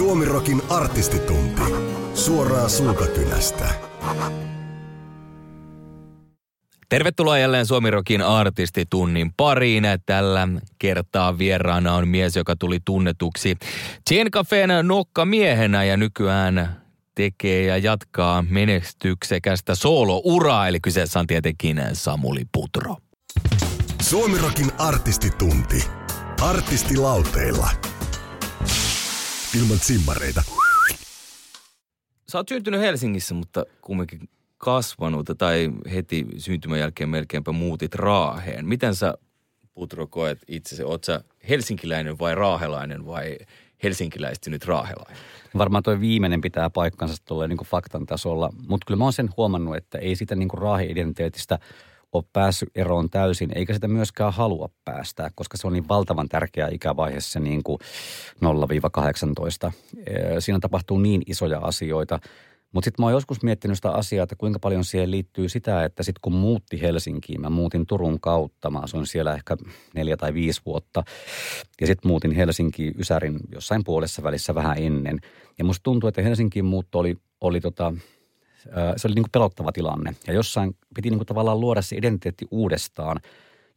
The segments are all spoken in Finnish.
Suomirokin artistitunti. Suoraa suukakynästä. Tervetuloa jälleen Suomirokin artistitunnin pariin. Tällä kertaa vieraana on mies, joka tuli tunnetuksi Chain Cafeen nokkamiehenä ja nykyään tekee ja jatkaa menestyksekästä solo-uraa. Eli kyseessä on tietenkin Samuli Putro. Suomirokin artistitunti. Artistilauteilla. Ilman simmareita. Sä oot syntynyt Helsingissä, mutta kumminkin kasvanut tai heti syntymän jälkeen melkeinpä muutit Raaheen. Miten sä, Putro, koet itsesi? Oot sä helsinkiläinen vai raahelainen vai helsinkiläistynyt raahelainen? Varmaan tuo viimeinen pitää paikkansa tuolla niin faktan tasolla, mutta kyllä mä oon sen huomannut, että ei sitä niin raahe-identiteetistä ole päässyt eroon täysin, eikä sitä myöskään halua päästää, koska se on niin valtavan tärkeä ikävaihe se niin kuin 0-18. Siinä tapahtuu niin isoja asioita – mutta sitten mä oon joskus miettinyt sitä asiaa, että kuinka paljon siihen liittyy sitä, että sitten kun muutti Helsinkiin, mä muutin Turun kautta, mä asuin siellä ehkä neljä tai viisi vuotta. Ja sitten muutin Helsinkiin Ysärin jossain puolessa välissä vähän ennen. Ja musta tuntuu, että Helsinkiin muutto oli, oli tota, se oli niin kuin pelottava tilanne. Ja jossain piti niin kuin tavallaan luoda se identiteetti uudestaan –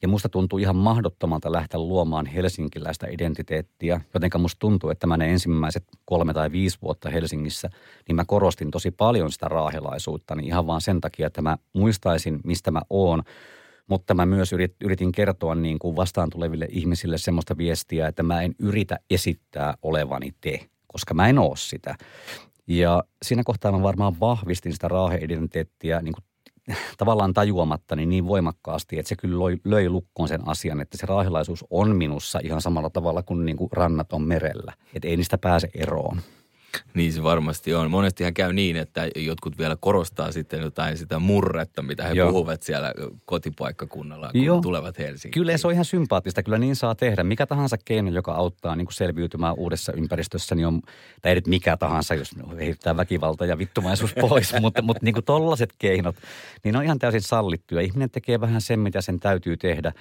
ja musta tuntuu ihan mahdottomalta lähteä luomaan helsinkiläistä identiteettiä, jotenka musta tuntuu, että mä ne ensimmäiset kolme tai viisi vuotta Helsingissä, niin mä korostin tosi paljon sitä raahelaisuutta, niin ihan vaan sen takia, että mä muistaisin, mistä mä oon, mutta mä myös yritin kertoa niin kuin vastaan tuleville ihmisille semmoista viestiä, että mä en yritä esittää olevani te, koska mä en oo sitä. Ja siinä kohtaa mä varmaan vahvistin sitä raahe-identiteettiä niin kuin tavallaan tajuamatta niin, niin voimakkaasti, että se kyllä löi, löi lukkoon sen asian, että se raahilaisuus on minussa ihan samalla tavalla kuin, niin kuin rannat on merellä. Että ei niistä pääse eroon. Niin se varmasti on. Monestihan käy niin, että jotkut vielä korostaa sitten jotain sitä murretta, mitä he Joo. puhuvat siellä kotipaikkakunnalla, kun Joo. tulevat Helsinkiin. Kyllä se on ihan sympaattista. Kyllä niin saa tehdä. Mikä tahansa keino, joka auttaa niin kuin selviytymään uudessa ympäristössä, niin on, tai ei nyt mikä tahansa, jos heittää väkivalta ja vittumaisuus pois, mutta, mutta niin kuin tollaset keinot, niin on ihan täysin sallittuja. Ihminen tekee vähän sen, mitä sen täytyy tehdä.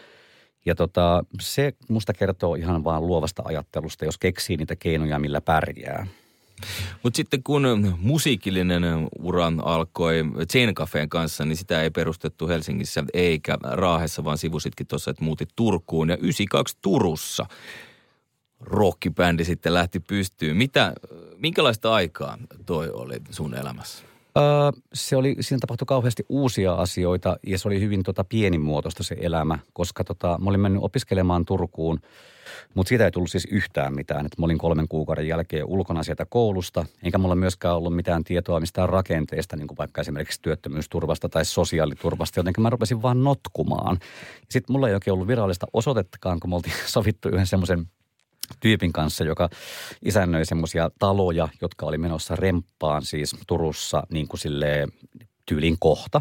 Ja tota, se musta kertoo ihan vaan luovasta ajattelusta, jos keksii niitä keinoja, millä pärjää. Mutta sitten kun musiikillinen ura alkoi Chain Cafeen kanssa, niin sitä ei perustettu Helsingissä eikä Raahessa, vaan sivusitkin tuossa, että muutit Turkuun. Ja 92 Turussa rockibändi sitten lähti pystyyn. Mitä, minkälaista aikaa toi oli sun elämässä? Öö, se oli, siinä tapahtui kauheasti uusia asioita ja se oli hyvin tota, pienimuotoista se elämä, koska tota, mä olin mennyt opiskelemaan Turkuun – mutta siitä ei tullut siis yhtään mitään. Et mä olin kolmen kuukauden jälkeen ulkona sieltä koulusta, enkä mulla myöskään ollut mitään tietoa mistään rakenteesta, niin kuin vaikka esimerkiksi työttömyysturvasta tai sosiaaliturvasta, joten mä rupesin vaan notkumaan. Sitten mulla ei oikein ollut virallista osoitettakaan, kun me oltiin sovittu yhden semmoisen tyypin kanssa, joka isännöi semmoisia taloja, jotka oli menossa remppaan siis Turussa niin kuin silleen tyylin kohta.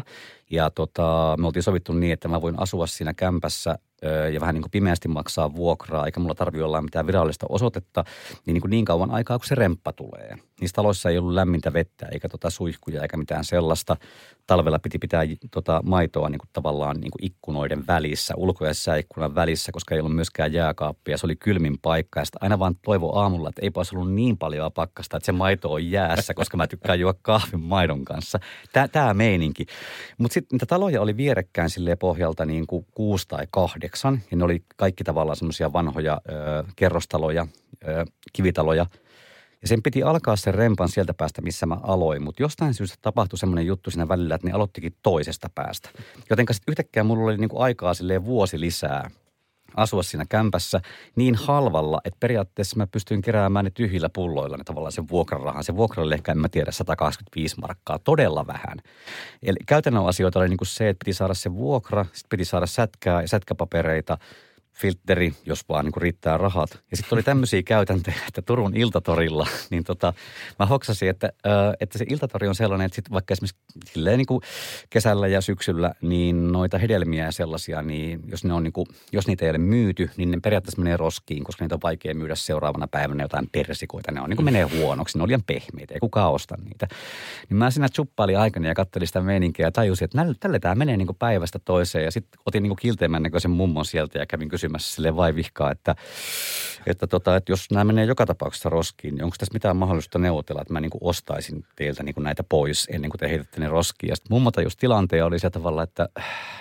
Ja tota, me oltiin sovittu niin, että mä voin asua siinä kämpässä ja vähän niin kuin pimeästi maksaa vuokraa, eikä mulla tarvitse olla mitään virallista osoitetta, niin, niin, kuin niin kauan aikaa, kun se remppa tulee. Niissä taloissa ei ollut lämmintä vettä, eikä tota suihkuja, eikä mitään sellaista. Talvella piti pitää tota maitoa niin kuin tavallaan niin kuin ikkunoiden välissä, ulko- ja sisäikkunan välissä, koska ei ollut myöskään jääkaappia. Se oli kylmin paikka ja aina vaan toivo aamulla, että eipä olisi ollut niin paljon pakkasta, että se maito on jäässä, koska mä tykkään juoda kahvin maidon kanssa. Tämä, meininki. Mutta sitten niitä taloja oli vierekkäin silleen pohjalta niin kuin kuusi tai kahdeksan kahdeksan ja ne oli kaikki tavallaan semmoisia vanhoja ö, kerrostaloja, ö, kivitaloja. Ja sen piti alkaa sen rempan sieltä päästä, missä mä aloin, mutta jostain syystä tapahtui semmoinen juttu siinä välillä, että ne aloittikin toisesta päästä. Joten sitten yhtäkkiä mulla oli niinku aikaa silleen vuosi lisää – asua siinä kämpässä niin halvalla, että periaatteessa mä pystyin keräämään ne tyhjillä pulloilla ne tavallaan sen vuokrarahan. Se vuokra oli ehkä, en mä tiedä, 125 markkaa, todella vähän. Eli käytännön asioita oli niin kuin se, että piti saada se vuokra, sitten piti saada sätkää ja sätkäpapereita – filtteri, jos vaan niin riittää rahat. Ja sitten oli tämmöisiä käytäntöjä, että Turun iltatorilla, niin tota, mä hoksasin, että, että se iltatori on sellainen, että sit vaikka esimerkiksi silleen niin kuin kesällä ja syksyllä, niin noita hedelmiä ja sellaisia, niin jos, ne on niin kuin, jos niitä ei ole myyty, niin ne periaatteessa menee roskiin, koska niitä on vaikea myydä seuraavana päivänä jotain persikoita. Ne on niin kuin menee huonoksi, ne on liian pehmeitä, ei kukaan osta niitä. Niin mä siinä chuppailin aikana ja katselin sitä meininkiä ja tajusin, että tälle tämä menee niin kuin päivästä toiseen. Ja sitten otin niin kuin kilteimmän näköisen mummon sieltä ja kävin kysyä kysymässä sille vaivihkaa, että, että, tota, että jos nämä menee joka tapauksessa roskiin, niin onko tässä mitään mahdollista neuvotella, että mä niin kuin ostaisin teiltä niin kuin näitä pois ennen kuin te heitätte ne roskiin. Ja sitten mummo tajus tilanteen oli se tavalla, että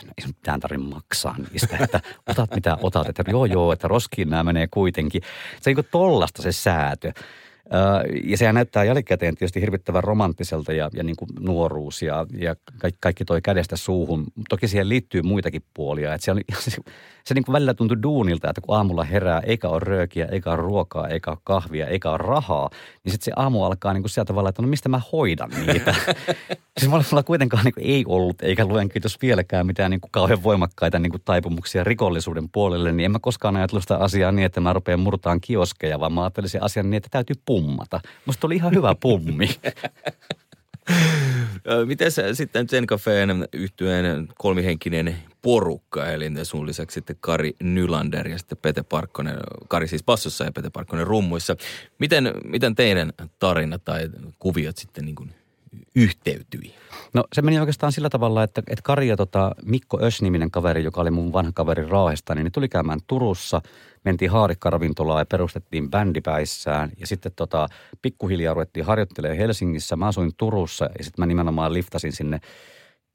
no, ei mitään tarvitse maksaa niistä, että otat mitä otat, että joo joo, että roskiin nämä menee kuitenkin. Se on niin kuin tollasta se säätö. Ja sehän näyttää jälkikäteen tietysti hirvittävän romanttiselta ja, ja niin kuin nuoruus ja, ja kaikki, kaikki toi kädestä suuhun. Toki siihen liittyy muitakin puolia. Että se, oli, se, se niin kuin välillä tuntui duunilta, että kun aamulla herää, eikä ole röökiä, eikä ole ruokaa, eikä ole kahvia, eikä ole rahaa, niin sitten se aamu alkaa niin kuin sieltä tavalla, että no mistä mä hoidan niitä. siis mulla kuitenkaan niin kuin ei ollut, eikä luen kiitos vieläkään mitään niin kuin kauhean voimakkaita niin kuin taipumuksia rikollisuuden puolelle, niin en mä koskaan ajatellut sitä asiaa niin, että mä rupean murtaan kioskeja, vaan mä ajattelin sen asian niin, että täytyy pummata. Musta oli ihan hyvä pummi. Miten sitten Zen Cafeen yhtyeen kolmihenkinen porukka, eli sun lisäksi sitten Kari Nylander ja sitten Pete Parkkonen, Kari siis passossa ja Pete Parkkonen rummuissa. Miten, miten teidän tarina tai kuviot sitten niin kuin yhteytyi? No se meni oikeastaan sillä tavalla, että, että Kari ja tota, Mikko Ös-niminen kaveri, joka oli mun vanha kaveri Raahesta, niin tuli käymään Turussa. Mentiin haarikkaravintolaan ja perustettiin bändipäissään. Ja sitten tota, pikkuhiljaa ruvettiin harjoittelemaan Helsingissä. Mä asuin Turussa ja sitten mä nimenomaan liftasin sinne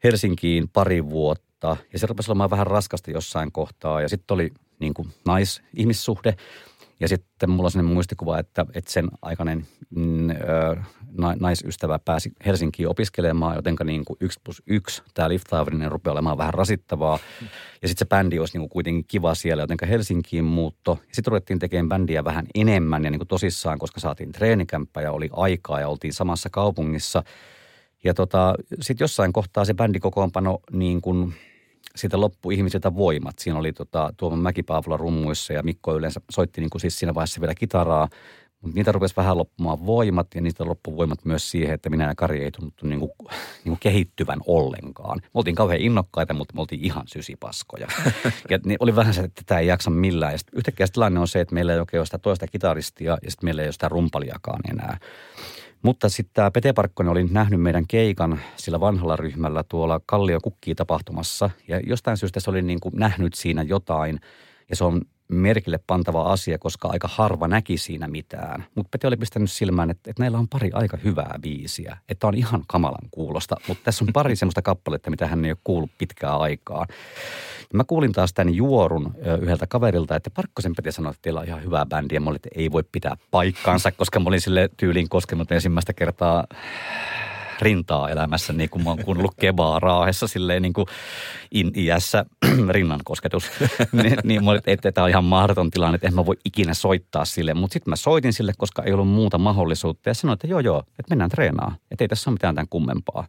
Helsinkiin pari vuotta. Ja se rupesi olemaan vähän raskasta jossain kohtaa. Ja sitten oli niin kuin nais-ihmissuhde. Ja sitten mulla on sellainen muistikuva, että, että sen aikainen mm, naisystävä pääsi Helsinkiin opiskelemaan, jotenka niin kuin yksi plus yksi tämä liftaaminen rupeaa olemaan vähän rasittavaa. Ja sitten se bändi olisi niin kuin kuitenkin kiva siellä, jotenka Helsinkiin muutto. Sitten ruvettiin tekemään bändiä vähän enemmän ja niin kuin tosissaan, koska saatiin treenikämppä ja oli aikaa ja oltiin samassa kaupungissa. Ja tota, sitten jossain kohtaa se bändikokoonpano niin kuin – siitä loppui ihmisiltä voimat. Siinä oli tota, Tuomo Mäkipaavola rummuissa ja Mikko yleensä soitti niin kuin siis siinä vaiheessa vielä kitaraa. Mutta niitä rupesi vähän loppumaan voimat ja niitä loppu voimat myös siihen, että minä ja Kari ei tunnuttu niin kuin, niin kuin kehittyvän ollenkaan. Me oltiin kauhean innokkaita, mutta me oltiin ihan sysipaskoja. ja niin oli vähän se, että tätä ei jaksa millään. Ja sit yhtäkkiä tilanne on se, että meillä ei oikein ole sitä toista kitaristia ja sitten meillä ei ole sitä rumpaliakaan enää. Mutta sitten tämä Pete Parkkonen oli nähnyt meidän keikan sillä vanhalla ryhmällä tuolla Kallio Kukkii tapahtumassa. Ja jostain syystä se oli niin kuin nähnyt siinä jotain. Ja se on merkille pantava asia, koska aika harva näki siinä mitään. Mutta Pete oli pistänyt silmään, että, että näillä on pari aika hyvää biisiä. Että on ihan kamalan kuulosta, mutta tässä on pari semmoista kappaletta, mitä hän ei ole kuullut pitkään aikaa. Ja mä kuulin taas tämän juorun yhdeltä kaverilta, että Parkkosen Pete sanoi, että teillä on ihan hyvää bändiä. Mä olin, että ei voi pitää paikkaansa, koska mä olin sille tyyliin koskenut ensimmäistä kertaa rintaa elämässä, niin kuin mä oon kuunnellut kebaa raahessa silleen niin kuin in iässä rinnan kosketus. niin, niin mä olin, että tämä on ihan mahdoton tilanne, että en mä voi ikinä soittaa sille. Mutta sitten mä soitin sille, koska ei ollut muuta mahdollisuutta ja sanoin, että joo joo, että mennään treenaamaan. Että ei tässä ole mitään tämän kummempaa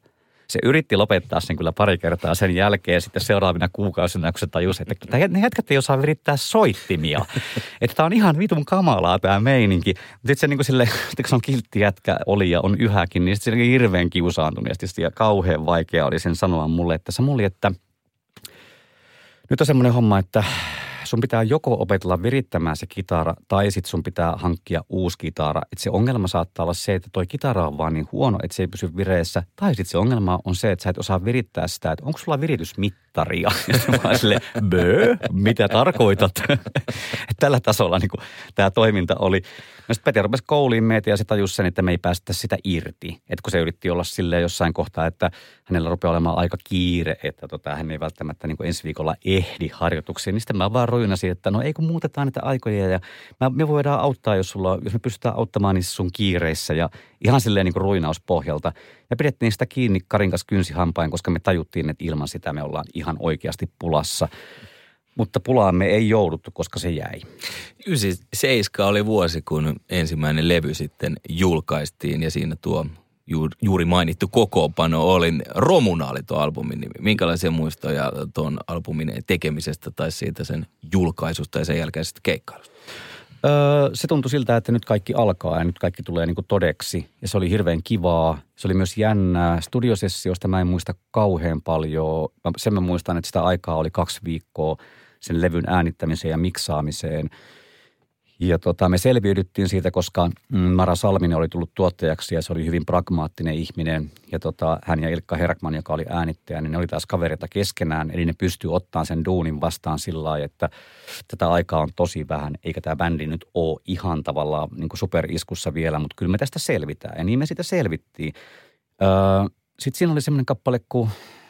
se yritti lopettaa sen kyllä pari kertaa sen jälkeen sitten seuraavina kuukausina, kun se tajusi, että ne jätkät ei osaa virittää soittimia. että tämä on ihan vitun kamalaa tämä meininki. Mutta sitten se niin kuin sille, kun se on kiltti jätkä oli ja on yhäkin, niin sitten se hirveän kiusaantuneesti ja kauhean vaikea oli sen sanoa mulle, että Samuli, että nyt on semmoinen homma, että sun pitää joko opetella virittämään se kitara tai sitten sun pitää hankkia uusi kitara. Et se ongelma saattaa olla se, että toi kitara on vaan niin huono, että se ei pysy vireessä. Tai sitten se ongelma on se, että sä et osaa virittää sitä, että onko sulla viritysmittaria. Ja sille, mitä tarkoitat? Tällä tasolla niin tämä toiminta oli. No sitten Pete rupesi kouliin meitä ja se tajusi sen, että me ei päästä sitä irti. Että kun se yritti olla silleen jossain kohtaa, että hänellä rupeaa olemaan aika kiire, että tota, hän ei välttämättä niin ensi viikolla ehdi harjoituksiin, niin sitten mä vaan ruinasin, että no ei kun muutetaan niitä aikoja ja me voidaan auttaa, jos, sulla, jos me pystytään auttamaan niissä sun kiireissä ja ihan silleen niin kuin ruinauspohjalta. Ja pidettiin sitä kiinni Karin kanssa kynsihampain, koska me tajuttiin, että ilman sitä me ollaan ihan oikeasti pulassa. Mutta pulaamme ei jouduttu, koska se jäi. 97 oli vuosi, kun ensimmäinen levy sitten julkaistiin ja siinä tuo juuri mainittu kokoopano oli. Romuna oli tuo albumin nimi. Minkälaisia muistoja tuon albumin tekemisestä tai siitä sen julkaisusta ja sen jälkeisestä keikkailusta? Öö, se tuntui siltä, että nyt kaikki alkaa ja nyt kaikki tulee niin kuin todeksi. Ja se oli hirveän kivaa. Se oli myös jännää. Studiosessioista mä en muista kauhean paljon. Sen mä muistan, että sitä aikaa oli kaksi viikkoa sen levyn äänittämiseen ja miksaamiseen. Ja tota, me selviydyttiin siitä, koska mm, Mara Salminen oli tullut tuottajaksi ja se oli hyvin pragmaattinen ihminen. Ja tota, hän ja Ilkka Herkman, joka oli äänittäjä, niin ne oli taas kavereita keskenään. Eli ne pystyy ottaa sen duunin vastaan sillä lailla, että tätä aikaa on tosi vähän, eikä tämä bändi nyt ole ihan tavallaan niin kuin superiskussa vielä, mutta kyllä me tästä selvitään. Ja niin me sitä selvittiin. Öö, Sitten siinä oli semmoinen kappale kuin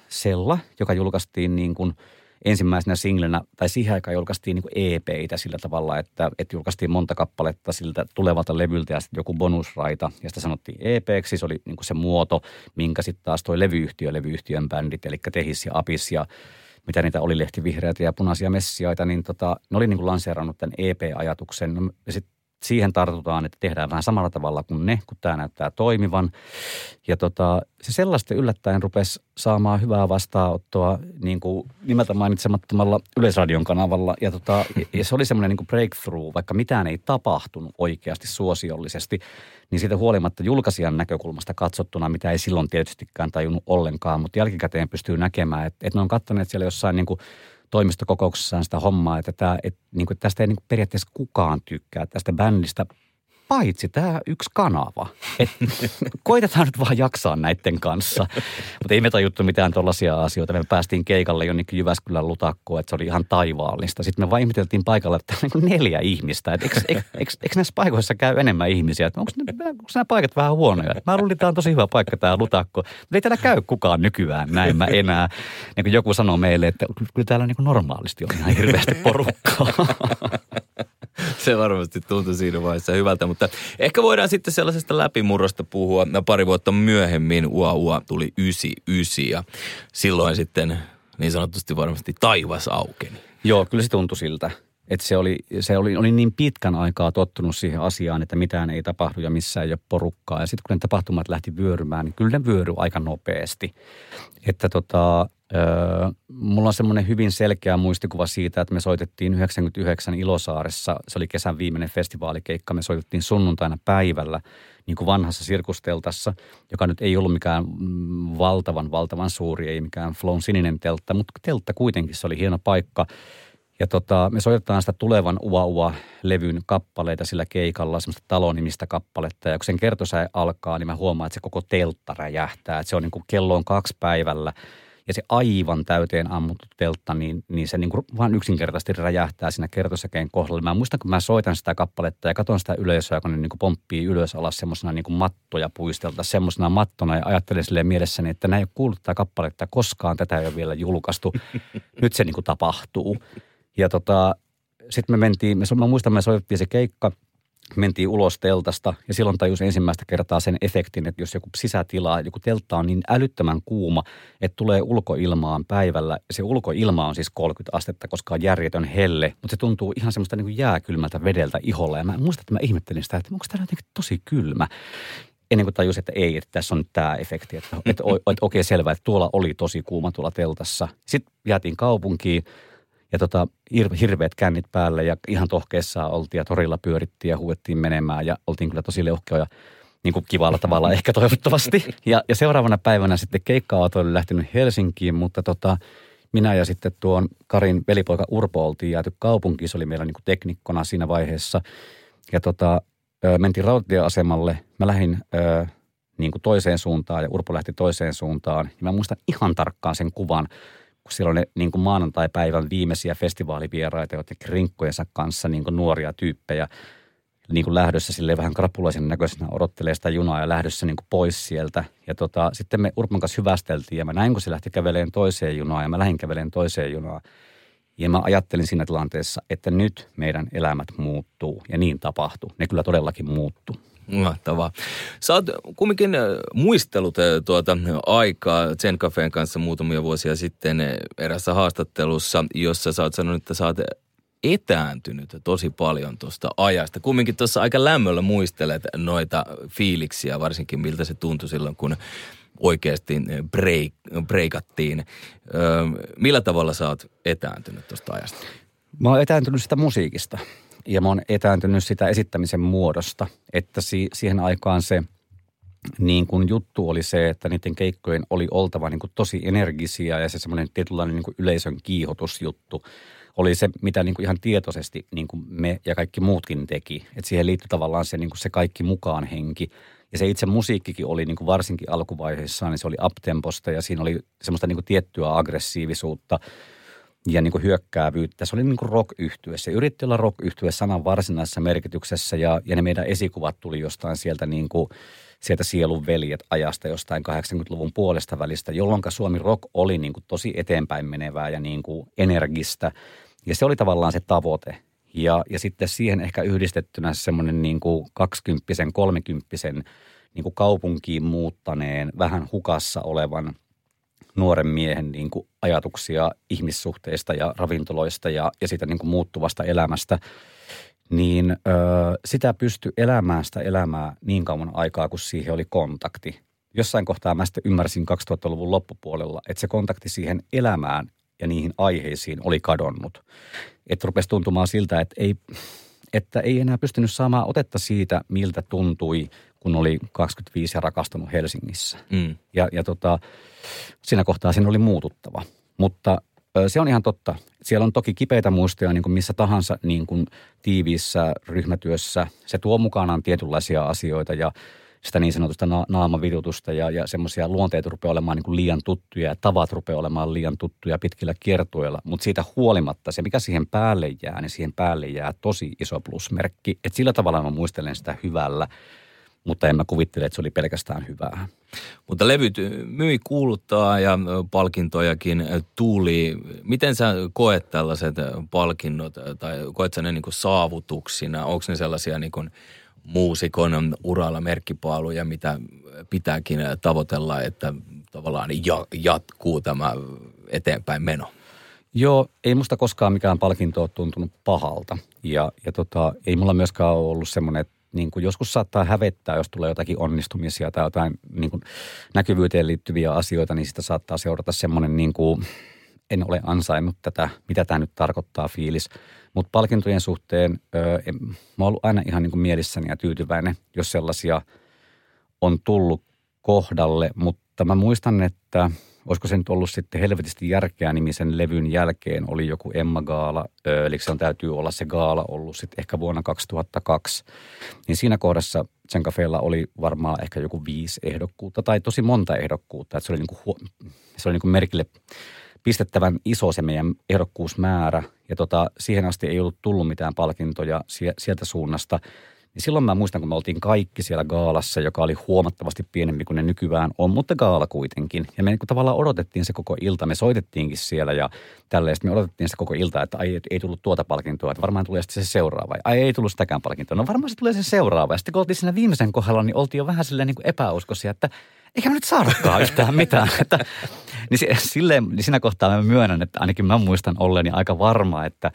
Sella, joka julkaistiin niin kuin – ensimmäisenä singlenä, tai siihen aikaan julkaistiin niin EP-itä sillä tavalla, että, että julkaistiin monta kappaletta siltä tulevalta levyltä ja sitten joku bonusraita, ja sitä sanottiin EPksi, se oli niin se muoto, minkä sitten taas toi levyyhtiö, levyyhtiön bändit, eli Tehis ja Apis ja mitä niitä oli lehti vihreitä ja punaisia messiaita, niin tota, ne oli niin kuin lanseerannut tämän EP-ajatuksen. No, ja sitten siihen tartutaan, että tehdään vähän samalla tavalla kuin ne, kun tämä näyttää toimivan. Ja tota, se sellaista yllättäen rupesi saamaan hyvää vastaanottoa niin kuin nimeltä mainitsemattomalla Yleisradion kanavalla. Ja, tota, ja se oli semmoinen niin breakthrough, vaikka mitään ei tapahtunut oikeasti suosiollisesti, niin siitä huolimatta julkaisijan näkökulmasta katsottuna, mitä ei silloin tietystikään tajunnut ollenkaan, mutta jälkikäteen pystyy näkemään, että, että ne on katsoneet siellä jossain niin kuin toimistokokouksessaan sitä hommaa, että, tämä, että, niin kuin, tästä ei niin kuin periaatteessa kukaan tykkää. Tästä bändistä paitsi tämä yksi kanava. Et, koitetaan nyt vaan jaksaa näiden kanssa. Mutta ei me tajuttu mitään tuollaisia asioita. Me päästiin keikalle jonnekin Jyväskylän lutakkoon, että se oli ihan taivaallista. Sitten me vain ihmeteltiin paikalla, että on niin neljä ihmistä. Et eikö, eikö, eikö, eikö, näissä paikoissa käy enemmän ihmisiä? Onko, onko nämä paikat vähän huonoja? Mä luulin, että tämä on tosi hyvä paikka tämä lutakko. Mutta ei täällä käy kukaan nykyään näin mä enää. Niin kuin joku sanoo meille, että kyllä täällä niin kuin normaalisti on ihan hirveästi porukkaa. Se varmasti tuntui siinä vaiheessa hyvältä, mutta ehkä voidaan sitten sellaisesta läpimurrosta puhua. Pari vuotta myöhemmin Ua Ua tuli 99 ja silloin sitten niin sanotusti varmasti taivas aukeni. Joo, kyllä se tuntui siltä. Että se oli, se oli, oli niin pitkän aikaa tottunut siihen asiaan, että mitään ei tapahdu ja missään ei ole porukkaa. Ja sitten kun ne tapahtumat lähti vyörymään, niin kyllä ne vyöry aika nopeasti. Että tota, Öö, mulla on semmoinen hyvin selkeä muistikuva siitä, että me soitettiin 99 Ilosaaressa. Se oli kesän viimeinen festivaalikeikka. Me soitettiin sunnuntaina päivällä niin kuin vanhassa sirkusteltassa, joka nyt ei ollut mikään valtavan, valtavan suuri, ei mikään Flown sininen teltta, mutta teltta kuitenkin se oli hieno paikka. Ja tota, me soitetaan sitä tulevan Ua Ua-levyn kappaleita sillä keikalla, semmoista talonimistä kappaletta. Ja kun sen kertosä alkaa, niin mä huomaan, että se koko teltta räjähtää. Että se on niin kuin kello on kaksi päivällä – ja se aivan täyteen ammuttu teltta, niin, niin se niin kuin vaan yksinkertaisesti räjähtää siinä kertosäkeen kohdalla. Mä muistan, kun mä soitan sitä kappaletta ja katson sitä yleisöä, kun ne niin kuin pomppii ylös alas semmoisena niin kuin mattoja puistelta, semmoisena mattona ja ajattelen silleen mielessäni, että näin ei ole kuullut tätä kappaletta koskaan, tätä ei ole vielä julkaistu. Nyt se niin kuin tapahtuu. Ja tota, sitten me mentiin, mä muistan, me soitettiin se keikka – mentiin ulos teltasta ja silloin tajus ensimmäistä kertaa sen efektin, että jos joku sisätila, joku teltta on niin älyttömän kuuma, että tulee ulkoilmaan päivällä. Se ulkoilma on siis 30 astetta, koska on järjetön helle, mutta se tuntuu ihan semmoista niin kuin jääkylmältä vedeltä iholla. Ja mä muistan, että mä ihmettelin sitä, että onko tämä jotenkin tosi kylmä ennen kuin tajusin, että ei, että tässä on tämä efekti, että, että, että, okei selvä, että tuolla oli tosi kuuma tuolla teltassa. Sitten jäätiin kaupunkiin, ja tota, hirveät kännit päälle ja ihan tohkeessa oltiin ja torilla pyörittiin ja huuettiin menemään ja oltiin kyllä tosi leuhkeoja niin kuin kivalla tavalla ehkä toivottavasti. Ja, ja seuraavana päivänä sitten keikka-auto oli lähtenyt Helsinkiin, mutta tota, minä ja sitten tuon Karin velipoika Urpo oltiin jääty kaupunkiin. Se oli meillä niin kuin teknikkona siinä vaiheessa. Ja tota, mentiin rautatieasemalle. Mä lähdin ö, niin kuin toiseen suuntaan ja Urpo lähti toiseen suuntaan. Ja mä muistan ihan tarkkaan sen kuvan, kun siellä ne niin kuin maanantai-päivän viimeisiä festivaalivieraita, jotka krinkkojensa kanssa niin kuin nuoria tyyppejä niin kuin lähdössä sille vähän krapulaisen näköisenä odottelee sitä junaa ja lähdössä niin kuin pois sieltä. Ja tota, sitten me Urban kanssa hyvästeltiin ja mä näin, kun se lähti käveleen toiseen junaan ja mä lähdin käveleen toiseen junaan. Ja mä ajattelin siinä tilanteessa, että nyt meidän elämät muuttuu ja niin tapahtuu. Ne kyllä todellakin muuttuu. Mahtavaa. Sä oot kumminkin äh, muistellut äh, tuota aikaa Zen Cafeen kanssa muutamia vuosia sitten äh, erässä haastattelussa, jossa sä oot sanonut, että sä oot etääntynyt tosi paljon tuosta ajasta. Kumminkin tuossa aika lämmöllä muistelet noita fiiliksiä, varsinkin miltä se tuntui silloin, kun oikeasti break, breikattiin. Öö, millä tavalla sä oot etääntynyt tuosta ajasta? Mä oon etääntynyt sitä musiikista ja mä oon etääntynyt sitä esittämisen muodosta, että si- siihen aikaan se niin kuin juttu oli se, että niiden keikkojen oli oltava niin kuin tosi energisiä ja se semmoinen tietynlainen niin kuin yleisön kiihotusjuttu oli se, mitä niin kuin ihan tietoisesti niin kuin me ja kaikki muutkin teki. Että siihen liittyi tavallaan se, niin kuin se kaikki mukaan henki. Ja se itse musiikkikin oli niin kuin varsinkin alkuvaiheessa, niin se oli uptemposta ja siinä oli semmoista niin kuin tiettyä aggressiivisuutta ja niin kuin hyökkäävyyttä. Se oli niin kuin rock Se yritti olla rock sanan varsinaisessa merkityksessä ja, ja ne meidän esikuvat tuli jostain sieltä niin kuin, sieltä sielun veljet ajasta jostain 80-luvun puolesta välistä, jolloin Suomi rock oli niin kuin tosi eteenpäin menevää ja niin kuin energistä. Ja se oli tavallaan se tavoite. Ja, ja sitten siihen ehkä yhdistettynä semmoinen niin kuin 20 30 niin kuin kaupunkiin muuttaneen, vähän hukassa olevan nuoren miehen niin kuin ajatuksia ihmissuhteista ja ravintoloista ja, ja siitä niin kuin muuttuvasta elämästä, niin ö, sitä pystyi elämään sitä elämää niin kauan aikaa, kun siihen oli kontakti. Jossain kohtaa mä sitten ymmärsin 2000-luvun loppupuolella, että se kontakti siihen elämään ja niihin aiheisiin oli kadonnut. Että rupesi tuntumaan siltä, että ei, että ei enää pystynyt saamaan otetta siitä, miltä tuntui, kun oli 25 ja rakastunut Helsingissä. Mm. Ja, ja tota, siinä kohtaa siinä oli muututtava. Mutta se on ihan totta. Siellä on toki kipeitä muistoja niin kuin missä tahansa niin kuin tiiviissä ryhmätyössä. Se tuo mukanaan tietynlaisia asioita ja – sitä niin sanotusta na- naamavitutusta ja, ja semmoisia luonteet rupeaa olemaan niin kuin liian tuttuja ja tavat rupeaa olemaan liian tuttuja pitkillä kiertueilla. Mutta siitä huolimatta se, mikä siihen päälle jää, niin siihen päälle jää tosi iso plusmerkki. Et sillä tavalla mä muistelen sitä hyvällä, mutta en mä kuvittele, että se oli pelkästään hyvää. Mutta levyt myi kuuluttaa ja palkintojakin tuli. Miten sä koet tällaiset palkinnot tai koet sä ne niin saavutuksina? Onko ne sellaisia niin kuin – muusikon uralla merkkipaaluja, mitä pitääkin tavoitella, että tavallaan jatkuu tämä eteenpäin meno? Joo, ei musta koskaan mikään palkinto ole tuntunut pahalta. Ja, ja tota, ei mulla myöskään ollut semmoinen, että niin kuin joskus saattaa hävettää, jos tulee jotakin onnistumisia tai jotain niin kuin näkyvyyteen liittyviä asioita, niin sitä saattaa seurata semmoinen niin kuin, en ole ansainnut tätä, mitä tämä nyt tarkoittaa fiilis – mutta palkintojen suhteen ö, mä oon ollut aina ihan niin kuin mielissäni ja tyytyväinen, jos sellaisia on tullut kohdalle. Mutta mä muistan, että olisiko se nyt ollut sitten Helvetisti järkeä nimisen levyn jälkeen oli joku Emma Gaala, eli se on täytyy olla se Gaala ollut sitten ehkä vuonna 2002. Niin siinä kohdassa sen kafeella oli varmaan ehkä joku viisi ehdokkuutta tai tosi monta ehdokkuutta. Että se oli, niin kuin, se oli niin kuin merkille pistettävän iso se meidän ehdokkuusmäärä ja tota, siihen asti ei ollut tullut mitään palkintoja sieltä suunnasta. Niin silloin mä muistan, kun me oltiin kaikki siellä gaalassa, joka oli huomattavasti pienempi kuin ne nykyään on, mutta gaala kuitenkin. Ja me niin tavallaan odotettiin se koko ilta, me soitettiinkin siellä ja tälleen. me odotettiin se koko ilta, että ai, ei tullut tuota palkintoa, että varmaan tulee sitten se seuraava. Ai, ei tullut sitäkään palkintoa. No varmaan se tulee se seuraava. Ja sitten kun oltiin siinä viimeisen kohdalla, niin oltiin jo vähän silleen niin epäuskoisia, että eikä me nyt saadakaan yhtään mitään. että, niin, silleen, niin siinä kohtaa mä myönnän, että ainakin mä muistan olleeni aika varma, että,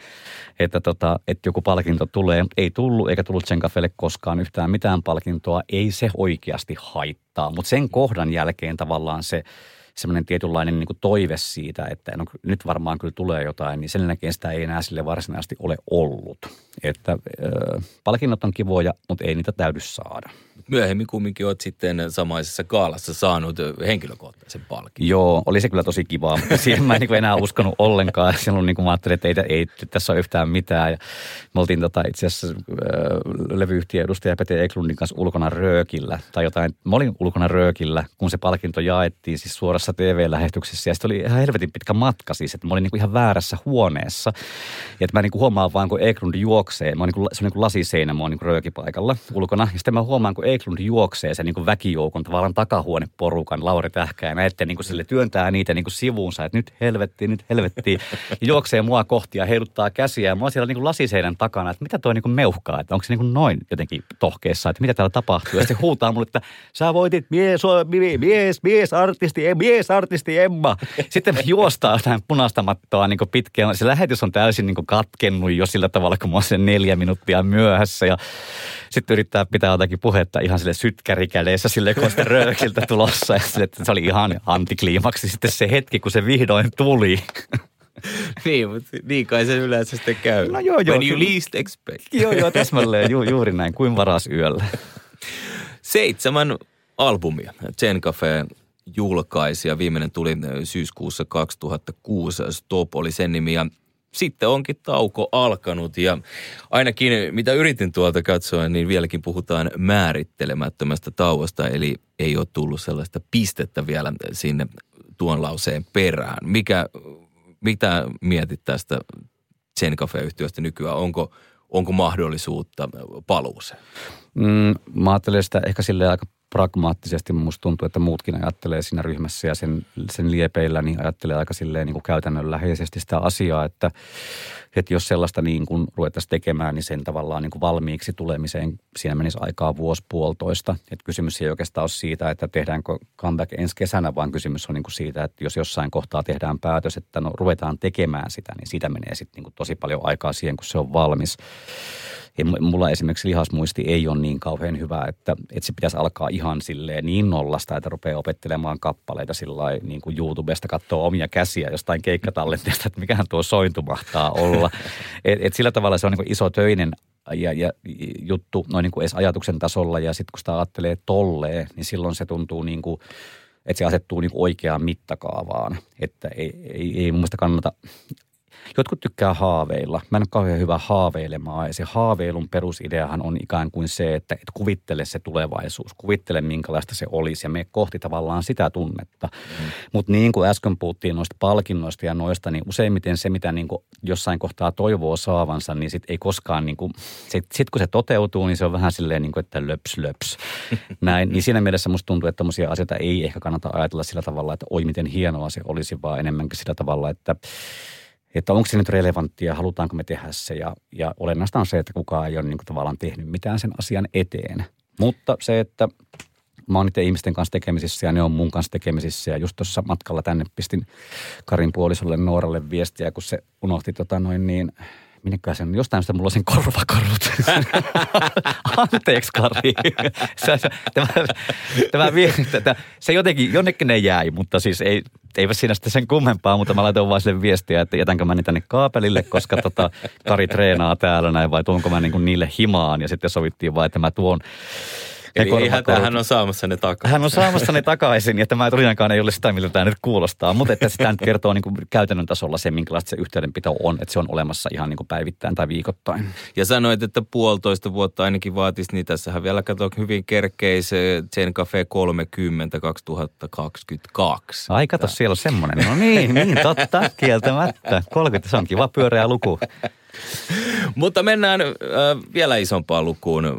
että, tota, että joku palkinto tulee. Ei tullut eikä tullut sen kafelle koskaan yhtään mitään palkintoa. Ei se oikeasti haittaa, mutta sen kohdan jälkeen tavallaan se semmoinen tietynlainen niin toive siitä, että no, nyt varmaan kyllä tulee jotain, niin sen jälkeen sitä ei enää sille varsinaisesti ole ollut. Että äh, palkinnot on kivoja, mutta ei niitä täydy saada myöhemmin kumminkin olet sitten samaisessa kaalassa saanut henkilökohtaisen palkin. Joo, oli se kyllä tosi kivaa, mutta siihen mä en niin enää uskonut ollenkaan. Silloin niin kuin mä ajattelin, että ei, ei tässä ole yhtään mitään. Ja me oltiin tota, itse asiassa äh, levyyhtiön edustaja Pete Eklundin kanssa ulkona röökillä tai jotain. Mä olin ulkona röökillä, kun se palkinto jaettiin siis suorassa TV-lähetyksessä. Ja sitten oli ihan helvetin pitkä matka siis, että mä olin niin kuin ihan väärässä huoneessa. Ja että mä niin kuin huomaan vaan, kun Eklund juoksee. Mä olin niin kuin, se on niin kuin lasiseinä, mä olin niin röökipaikalla ulkona. Ja sitten mä huomaan, kun Eklund juoksee sen niin kuin väkijoukon tavallaan takahuoneporukan, Lauri Tähkä ja näette niin kuin sille työntää niitä niin kuin sivuunsa, että nyt helvetti, nyt helvetti. Ja juoksee mua kohti ja heiluttaa käsiä ja oon siellä niin kuin lasiseinän takana, että mitä toi niin kuin meuhkaa, että onko se niin kuin noin jotenkin tohkeessa, että mitä täällä tapahtuu. Ja se huutaa mulle, että sä voitit mies, mies, mies, artisti, mies, artisti Emma. Sitten me juostaan jotain punaista mattoa niin kuin pitkään. Se lähetys on täysin niin kuin katkennut jo sillä tavalla, kun mä oon sen neljä minuuttia myöhässä ja sitten yrittää pitää jotakin puhetta ihan sille sytkärikäleessä sille sitä röökiltä tulossa. Ja sille, että se oli ihan antikliimaksi sitten se hetki, kun se vihdoin tuli. niin, mutta niin kai se yleensä sitten käy. No joo, joo. When you least expect. joo, joo, täsmälleen ju, juuri näin, kuin varas yöllä. Seitsemän albumia. Zen Cafe julkaisi ja viimeinen tuli syyskuussa 2006. Stop oli sen nimi ja sitten onkin tauko alkanut ja ainakin mitä yritin tuolta katsoa, niin vieläkin puhutaan määrittelemättömästä tauosta, eli ei ole tullut sellaista pistettä vielä sinne tuon lauseen perään. Mikä, mitä mietit tästä Zen Cafe-yhtiöstä nykyään? Onko, onko mahdollisuutta paluuseen? Mm, mä ajattelen sitä ehkä silleen aika pragmaattisesti. Musta tuntuu, että muutkin ajattelee siinä ryhmässä ja sen, sen liepeillä, niin ajattelee aika silleen niin kuin käytännönläheisesti sitä asiaa, että, että jos sellaista niin kuin ruvettaisiin tekemään, niin sen tavallaan niin kuin valmiiksi tulemiseen siinä menisi aikaa vuosi puolitoista. Että kysymys ei oikeastaan ole siitä, että tehdäänkö comeback ensi kesänä, vaan kysymys on niin kuin siitä, että jos jossain kohtaa tehdään päätös, että no ruvetaan tekemään sitä, niin siitä menee sitten niin kuin tosi paljon aikaa siihen, kun se on valmis ei, mulla esimerkiksi lihasmuisti ei ole niin kauhean hyvä, että, että se pitäisi alkaa ihan silleen niin nollasta, että rupeaa opettelemaan kappaleita sillä niin kuin YouTubesta, katsoo omia käsiä jostain keikkatallenteesta, että mikähän tuo sointu mahtaa olla. et, et sillä tavalla se on niin iso töinen ja, ja juttu noin niin kuin edes ajatuksen tasolla ja sitten kun sitä ajattelee tolleen, niin silloin se tuntuu niin kuin, että se asettuu niin oikeaan mittakaavaan. Että ei, ei, ei mun mielestä kannata Jotkut tykkää haaveilla. Mä en ole kauhean hyvä haaveilemaan. Ja se haaveilun perusideahan on ikään kuin se, että et kuvittele se tulevaisuus. Kuvittele, minkälaista se olisi ja me kohti tavallaan sitä tunnetta. Mm. Mutta niin kuin äsken puhuttiin noista palkinnoista ja noista, niin useimmiten se, mitä niin kuin jossain kohtaa toivoo saavansa, niin sit ei koskaan, niin kuin, sit, sit kun se toteutuu, niin se on vähän silleen, niin kuin, että löps löps. Näin, niin siinä mielessä musta tuntuu, että tämmöisiä asioita ei ehkä kannata ajatella sillä tavalla, että oi miten hienoa se olisi, vaan enemmänkin sillä tavalla, että että onko se nyt relevanttia, halutaanko me tehdä se. Ja, ja olennaista on se, että kukaan ei ole niin kuin tavallaan tehnyt mitään sen asian eteen. Mutta se, että mä oon niiden ihmisten kanssa tekemisissä ja ne on mun kanssa tekemisissä. Ja just tuossa matkalla tänne pistin Karin puolisolle Nooralle viestiä, kun se unohti tota noin niin – minneköhän sen, jostain sitä mulla on sen korvakorut. Anteeksi Kari. tämä, tämä, tämä, se jotenkin, jonnekin ne jäi, mutta siis ei, eivät siinä sitten sen kummempaa, mutta mä laitoin vaan sille viestiä, että jätänkö mä ne tänne kaapelille, koska tota, Kari treenaa täällä näin vai tuonko mä niinku niille himaan ja sitten sovittiin vaan, että mä tuon Eli ei hän, hän on saamassa ne takaisin. Hän on saamassa ne takaisin ja tämä tosiaankaan ei ole sitä, miltä tämä nyt kuulostaa. Mutta että sitä nyt kertoo niin kuin käytännön tasolla se, minkälaista se yhteydenpito on, että se on olemassa ihan niin kuin päivittäin tai viikoittain. Ja sanoit, että puolitoista vuotta ainakin vaatisi, niin tässähän vielä katsoo hyvin kerkeise Zen Cafe 30 2022. Ai kato, siellä on semmoinen. No niin, niin totta, kieltämättä. 30, se on kiva pyöreä luku. Mutta mennään äh, vielä isompaan lukuun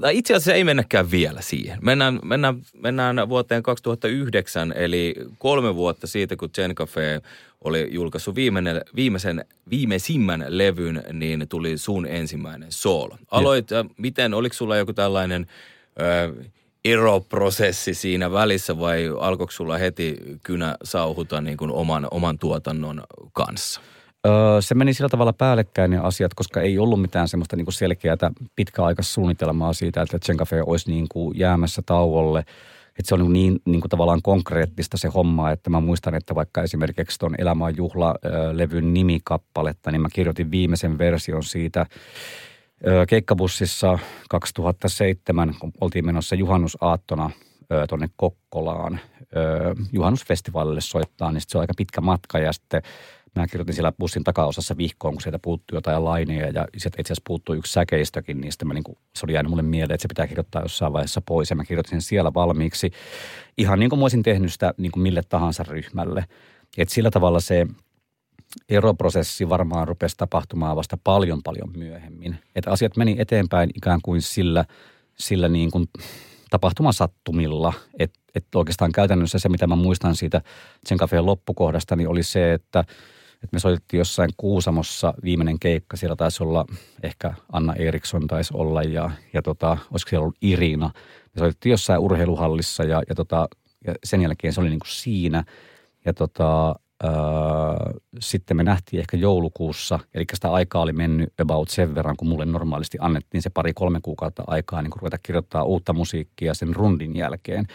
tai itse asiassa ei mennäkään vielä siihen. Mennään, mennään, mennään vuoteen 2009, eli kolme vuotta siitä, kun Zen Cafe oli julkaissut viimeinen, viimeisen, viimeisimmän levyn, niin tuli sun ensimmäinen soolo. Aloit, ja. miten, oliko sulla joku tällainen ö, eroprosessi siinä välissä vai alkoiko sulla heti kynä sauhuta niin kuin oman, oman tuotannon kanssa? Öö, se meni sillä tavalla päällekkäin ne asiat, koska ei ollut mitään semmoista niin selkeää pitkäaikaissuunnitelmaa siitä, että Cafe olisi niin kuin jäämässä tauolle. Että se on niin, niin kuin tavallaan konkreettista se homma, että mä muistan, että vaikka esimerkiksi tuon Elämä juhla-levyn nimikappaletta, niin mä kirjoitin viimeisen version siitä keikkabussissa 2007, kun oltiin menossa juhannusaattona tuonne Kokkolaan juhannusfestivaalille soittaa, niin se on aika pitkä matka ja sitten – Mä kirjoitin siellä bussin takaosassa vihkoon, kun sieltä puuttui jotain laineja ja sieltä itse asiassa puuttui yksi säkeistökin, niin sitten mä niin kuin, se oli jäänyt mulle mieleen, että se pitää kirjoittaa jossain vaiheessa pois ja mä kirjoitin sen siellä valmiiksi. Ihan niin kuin mä olisin tehnyt sitä niin kuin mille tahansa ryhmälle. Et sillä tavalla se eroprosessi varmaan rupesi tapahtumaan vasta paljon paljon myöhemmin. Että asiat meni eteenpäin ikään kuin sillä, sillä niin kuin tapahtumasattumilla. Että et oikeastaan käytännössä se, mitä mä muistan siitä sen kafeen loppukohdasta, niin oli se, että – et me soitettiin jossain Kuusamossa viimeinen keikka, siellä taisi olla ehkä Anna Eriksson taisi olla ja, ja tota, olisiko siellä ollut Irina. Me soitettiin jossain urheiluhallissa ja, ja, tota, ja sen jälkeen se oli niin kuin siinä. Ja tota, ää, sitten me nähtiin ehkä joulukuussa, eli sitä aikaa oli mennyt about sen verran, kun mulle normaalisti annettiin se pari-kolme kuukautta aikaa niin kun ruveta kirjoittaa uutta musiikkia sen rundin jälkeen.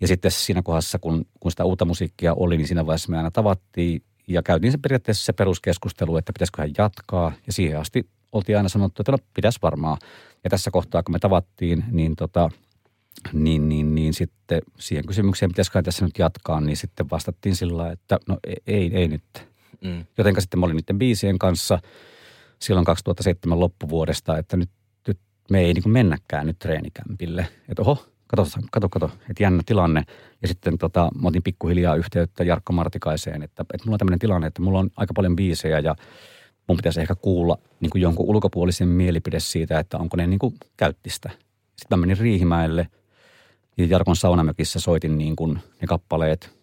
Ja sitten siinä kohdassa, kun, kun sitä uutta musiikkia oli, niin siinä vaiheessa me aina tavattiin ja käytiin se periaatteessa se peruskeskustelu, että pitäisiköhän jatkaa. Ja siihen asti oltiin aina sanottu, että no pitäisi varmaan. Ja tässä kohtaa, kun me tavattiin, niin, tota, niin, niin, niin sitten siihen kysymykseen, pitäisikö tässä nyt jatkaa, niin sitten vastattiin sillä että no ei, ei, ei nyt. Mm. Jotenka sitten mä olin niiden biisien kanssa silloin 2007 loppuvuodesta, että nyt, nyt me ei niin mennäkään nyt treenikämpille. Että oho, kato, kato, kato, että jännä tilanne. Ja sitten tota, mä otin pikkuhiljaa yhteyttä Jarkko Martikaiseen, että, että mulla on tämmöinen tilanne, että mulla on aika paljon biisejä ja mun pitäisi ehkä kuulla niin kuin jonkun ulkopuolisen mielipide siitä, että onko ne niin kuin käyttistä. Sitten mä menin Riihimäelle ja Jarkon saunamökissä soitin niin kuin ne kappaleet,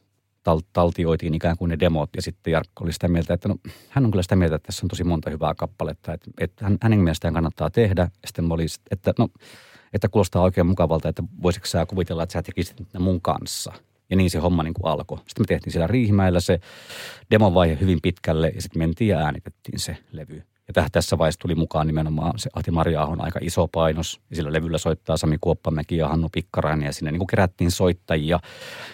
tal- taltioitiin ikään kuin ne demot ja sitten Jarkko oli sitä mieltä, että no, hän on kyllä sitä mieltä, että tässä on tosi monta hyvää kappaletta, että, että hänen mielestään kannattaa tehdä. Ja sitten mä olin, että no, että kuulostaa oikein mukavalta, että voisitko sä kuvitella, että sä tekisit mun kanssa. Ja niin se homma niin kuin alkoi. Sitten me tehtiin siellä Riihimäellä se demovaihe hyvin pitkälle ja sitten mentiin ja äänitettiin se levy. Ja tähän tässä vaiheessa tuli mukaan nimenomaan se Ahti Marjaahon aika iso painos. Ja sillä levyllä soittaa Sami Kuoppamäki ja Hannu Pikkarainen ja sinne niin kuin kerättiin soittajia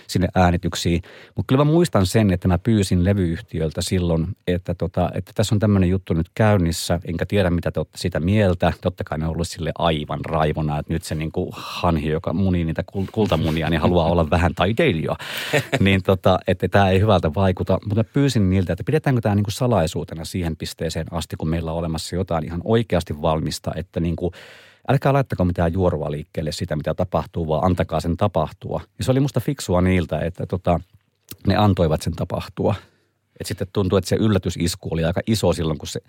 sinne äänityksiin. Mutta kyllä mä muistan sen, että mä pyysin levyyhtiöltä silloin, että, tota, että tässä on tämmöinen juttu nyt käynnissä, enkä tiedä mitä te olette sitä mieltä. Totta kai ne on ollut sille aivan raivona, että nyt se niin kuin hanhi, joka munii niitä kultamunia, niin haluaa olla vähän taiteilija. niin tota, että tämä ei hyvältä vaikuta. Mutta pyysin niiltä, että pidetäänkö tämä niin kuin salaisuutena siihen pisteeseen asti, kun meillä on olemassa jotain ihan oikeasti valmista, että niin kuin, älkää laittako mitään juorua liikkeelle sitä, mitä tapahtuu, vaan antakaa sen tapahtua. Ja se oli musta fiksua niiltä, että tota, ne antoivat sen tapahtua. Et sitten tuntuu, että se yllätysisku oli aika iso silloin, kun se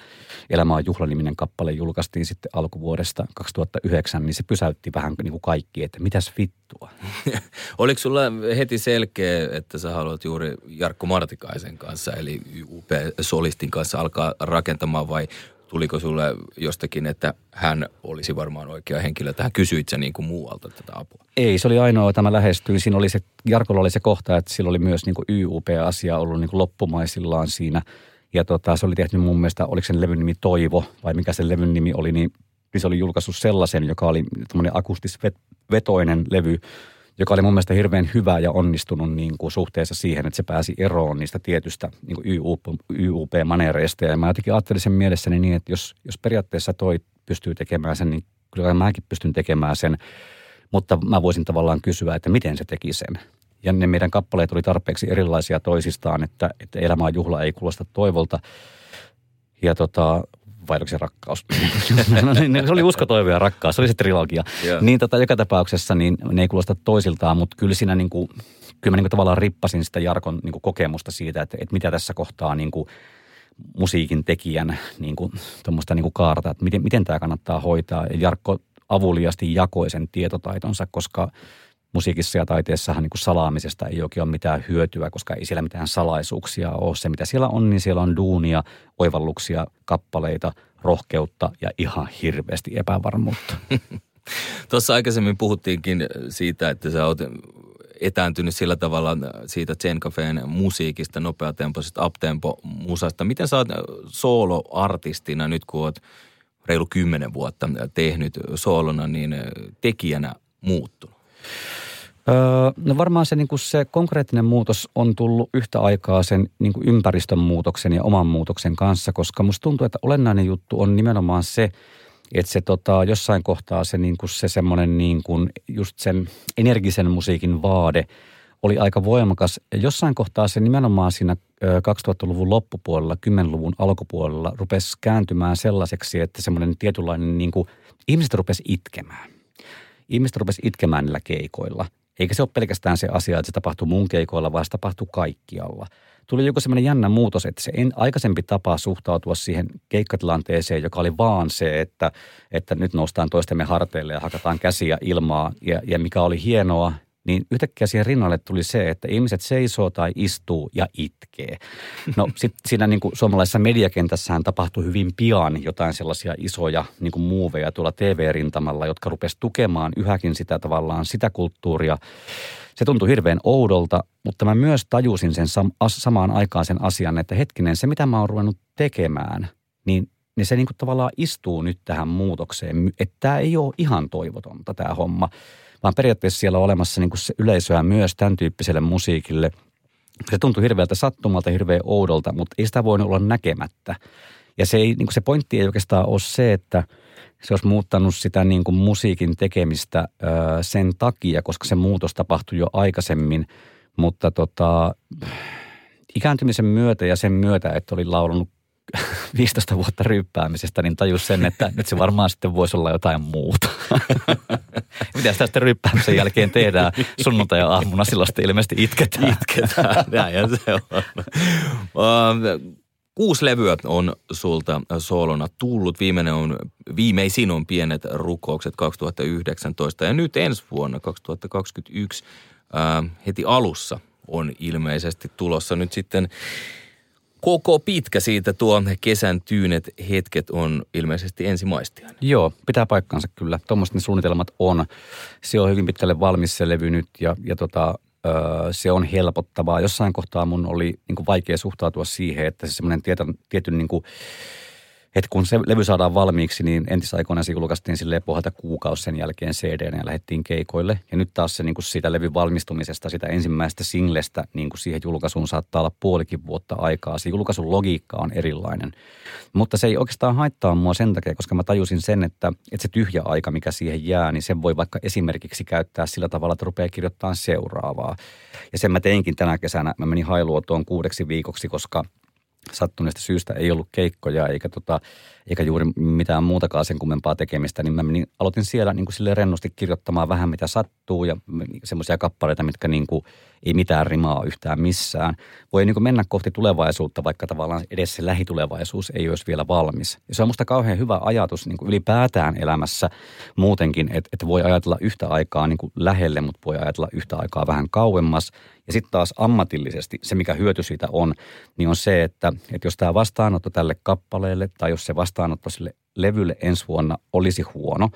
Elämä on juhlaniminen kappale julkaistiin sitten alkuvuodesta 2009, niin se pysäytti vähän niin kuin kaikki, että mitäs vittua. Oliko sulla heti selkeä, että sä haluat juuri Jarkko Martikaisen kanssa, eli UP-solistin kanssa alkaa rakentamaan vai tuliko sulle jostakin, että hän olisi varmaan oikea henkilö, että hän kysyit sä niin kuin muualta tätä apua? Ei, se oli ainoa, jota mä lähestyin. Siinä oli se, Jarkolla oli se kohta, että sillä oli myös niin kuin YUP-asia ollut niin kuin loppumaisillaan siinä. Ja tota, se oli tehnyt mun mielestä, oliko sen levyn nimi Toivo vai mikä sen levyn nimi oli, niin se oli julkaissut sellaisen, joka oli tämmöinen akustisvetoinen levy, joka oli mun mielestä hirveän hyvä ja onnistunut niin kuin suhteessa siihen, että se pääsi eroon niistä tietystä niin kuin YUP-manereista. Ja mä jotenkin ajattelin sen mielessäni niin, että jos, jos periaatteessa toi pystyy tekemään sen, niin kyllä mäkin pystyn tekemään sen. Mutta mä voisin tavallaan kysyä, että miten se teki sen. Ja ne meidän kappaleet oli tarpeeksi erilaisia toisistaan, että, että elämä on juhla ei kuulosta toivolta. Ja tota, vaihdoksi rakkaus. no, niin, se oli usko, toivo ja rakkaus, se oli se trilogia. Yeah. Niin tota, joka tapauksessa niin ne ei kuulosta toisiltaan, mutta kyllä siinä niin kuin, kyllä mä niin kuin tavallaan rippasin sitä Jarkon niin kuin kokemusta siitä, että, että mitä tässä kohtaa niin kuin musiikin tekijän niin kuin, niin kuin kaarta, että miten, miten tämä kannattaa hoitaa. Ja Jarkko avuliasti jakoi sen tietotaitonsa, koska – musiikissa ja taiteessahan niin kuin salaamisesta ei oikein ole mitään hyötyä, koska ei siellä mitään salaisuuksia ole. Se, mitä siellä on, niin siellä on duunia, oivalluksia, kappaleita, rohkeutta ja ihan hirveästi epävarmuutta. Tuossa aikaisemmin puhuttiinkin siitä, että sä oot etääntynyt sillä tavalla siitä Zen Cafeen musiikista, nopeatempoisesta uptempo-musasta. Miten sä oot solo-artistina nyt, kun oot reilu kymmenen vuotta tehnyt soolona, niin tekijänä muuttunut? Öö, no varmaan se, niin se konkreettinen muutos on tullut yhtä aikaa sen niin ympäristön muutoksen ja oman muutoksen kanssa, koska musta tuntuu, että olennainen juttu on nimenomaan se, että se tota, jossain kohtaa se, niin se semmoinen niin just sen energisen musiikin vaade oli aika voimakas. Ja jossain kohtaa se nimenomaan siinä 2000-luvun loppupuolella, 10-luvun alkupuolella rupesi kääntymään sellaiseksi, että semmoinen tietynlainen niin kuin, ihmiset rupesi itkemään ihmiset rupesi itkemään niillä keikoilla. Eikä se ole pelkästään se asia, että se tapahtuu mun keikoilla, vaan se tapahtuu kaikkialla. Tuli joku semmoinen jännä muutos, että se en, aikaisempi tapa suhtautua siihen keikkatilanteeseen, joka oli vaan se, että, että nyt noustaan toistemme harteille ja hakataan käsiä ilmaa. Ja, ja mikä oli hienoa, niin yhtäkkiä siihen rinnalle tuli se, että ihmiset seisoo tai istuu ja itkee. No sitten siinä niin kuin suomalaisessa mediakentässähän tapahtui hyvin pian jotain sellaisia isoja niin kuin muuveja tuolla TV-rintamalla, jotka rupesi tukemaan yhäkin sitä tavallaan sitä kulttuuria. Se tuntui hirveän oudolta, mutta mä myös tajusin sen sam- samaan aikaan sen asian, että hetkinen, se mitä mä oon ruvennut tekemään, niin niin se niin kuin tavallaan istuu nyt tähän muutokseen, että tämä ei ole ihan toivotonta tämä homma vaan periaatteessa siellä on olemassa niin kuin se yleisöä myös tämän tyyppiselle musiikille. Se tuntui hirveältä sattumalta, hirveän oudolta, mutta ei sitä voinut olla näkemättä. Ja se, ei, niin kuin se pointti ei oikeastaan ole se, että se olisi muuttanut sitä niin kuin musiikin tekemistä ö, sen takia, koska se muutos tapahtui jo aikaisemmin. Mutta tota, ikääntymisen myötä ja sen myötä, että oli laulanut 15 vuotta ryppäämisestä, niin tajus sen, että nyt se varmaan sitten voisi olla jotain muuta. Mitä sitä sitten ryppäämisen jälkeen tehdään sunnuntai-aamuna, silloin sitten ilmeisesti itketään. Itketään, näin se on. Uh, Kuusi levyä on sulta soolona tullut. Viimeinen on, viimeisin on Pienet rukoukset 2019 ja nyt ensi vuonna 2021 ää, heti alussa on ilmeisesti tulossa nyt sitten koko pitkä siitä tuo kesän tyynet hetket on ilmeisesti ensimaistiainen. Joo, pitää paikkansa kyllä. Tuommoiset ne suunnitelmat on. Se on hyvin pitkälle valmis se levy nyt ja, ja tota, se on helpottavaa. Jossain kohtaa mun oli niin kuin vaikea suhtautua siihen, että se semmoinen tietyn, tietyn niin kuin, että kun se levy saadaan valmiiksi, niin entisaikoina se julkaistiin silleen pohjalta kuukausi sen jälkeen CD ja lähdettiin keikoille. Ja nyt taas se niin kuin siitä levyn valmistumisesta, sitä ensimmäisestä singlestä niin kuin siihen julkaisuun saattaa olla puolikin vuotta aikaa. Se julkaisun logiikka on erilainen. Mutta se ei oikeastaan haittaa mua sen takia, koska mä tajusin sen, että, että se tyhjä aika, mikä siihen jää, niin sen voi vaikka esimerkiksi käyttää sillä tavalla, että rupeaa kirjoittamaan seuraavaa. Ja sen mä teinkin tänä kesänä. Mä menin hailuotoon kuudeksi viikoksi, koska – sattuneesta syystä ei ollut keikkoja eikä, tota, eikä juuri mitään muutakaan sen kummempaa tekemistä, niin mä menin, aloitin siellä niin kuin sille rennosti kirjoittamaan vähän mitä sattuu ja semmoisia kappaleita, mitkä niin kuin, ei mitään rimaa yhtään missään. Voi niin kuin mennä kohti tulevaisuutta, vaikka tavallaan edes se lähitulevaisuus ei olisi vielä valmis. Ja se on musta kauhean hyvä ajatus niin kuin ylipäätään elämässä muutenkin, että, että voi ajatella yhtä aikaa niin kuin lähelle, mutta voi ajatella yhtä aikaa vähän kauemmas – ja sitten taas ammatillisesti se, mikä hyöty siitä on, niin on se, että, että jos tämä vastaanotto tälle kappaleelle tai jos se vastaanotto sille levylle ensi vuonna olisi huono,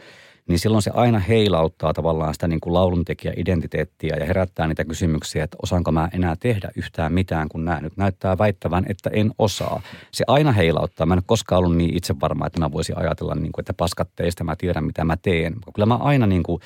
niin silloin se aina heilauttaa tavallaan sitä niin kuin lauluntekijä-identiteettiä ja herättää niitä kysymyksiä, että osaanko mä enää tehdä yhtään mitään, kun nämä nyt näyttää väittävän, että en osaa. Se aina heilauttaa. Mä en ole koskaan ollut niin itse varma, että mä voisin ajatella, niin kuin, että paskat teistä, mä tiedän mitä mä teen. Kyllä mä aina niin kuin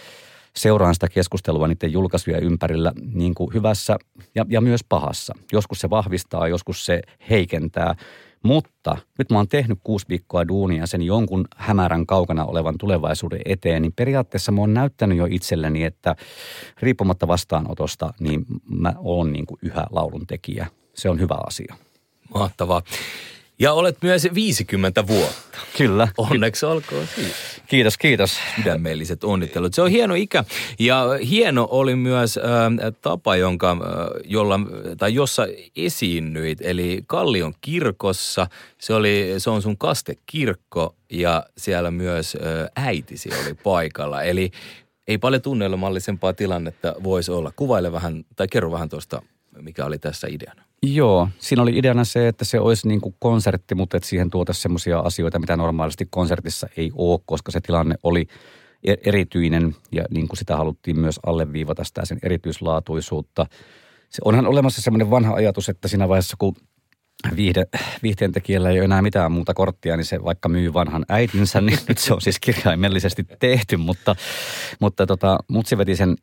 seuraan sitä keskustelua niiden julkaisuja ympärillä niin kuin hyvässä ja, ja myös pahassa. Joskus se vahvistaa, joskus se heikentää. Mutta nyt mä oon tehnyt kuusi viikkoa duunia sen jonkun hämärän kaukana olevan tulevaisuuden eteen, niin periaatteessa mä oon näyttänyt jo itselleni, että riippumatta vastaanotosta, niin mä oon niin kuin yhä laulun tekijä. Se on hyvä asia. Mahtavaa. Ja olet myös 50 vuotta. Kyllä. Onneksi olkoon siitä. Kiitos, kiitos. Sydämelliset onnittelut. Se on hieno ikä. Ja hieno oli myös äh, tapa, jonka, äh, jolla, tai jossa esiinnyit. Eli Kallion kirkossa. Se, oli, se on sun kastekirkko ja siellä myös äh, äitisi oli paikalla. Eli ei paljon tunnelmallisempaa tilannetta voisi olla. Kuvaile vähän, tai kerro vähän tuosta, mikä oli tässä ideana. Joo, siinä oli ideana se, että se olisi niin kuin konsertti, mutta että siihen tuotaisiin semmoisia asioita, mitä normaalisti konsertissa ei ole, koska se tilanne oli e- erityinen ja niin kuin sitä haluttiin myös alleviivata sitä sen erityislaatuisuutta. Se onhan olemassa semmoinen vanha ajatus, että siinä vaiheessa kun viihde, viihteen tekijällä ei ole enää mitään muuta korttia, niin se vaikka myy vanhan äitinsä, niin nyt se on siis kirjaimellisesti tehty, mutta, mutta tota, mutsi veti sen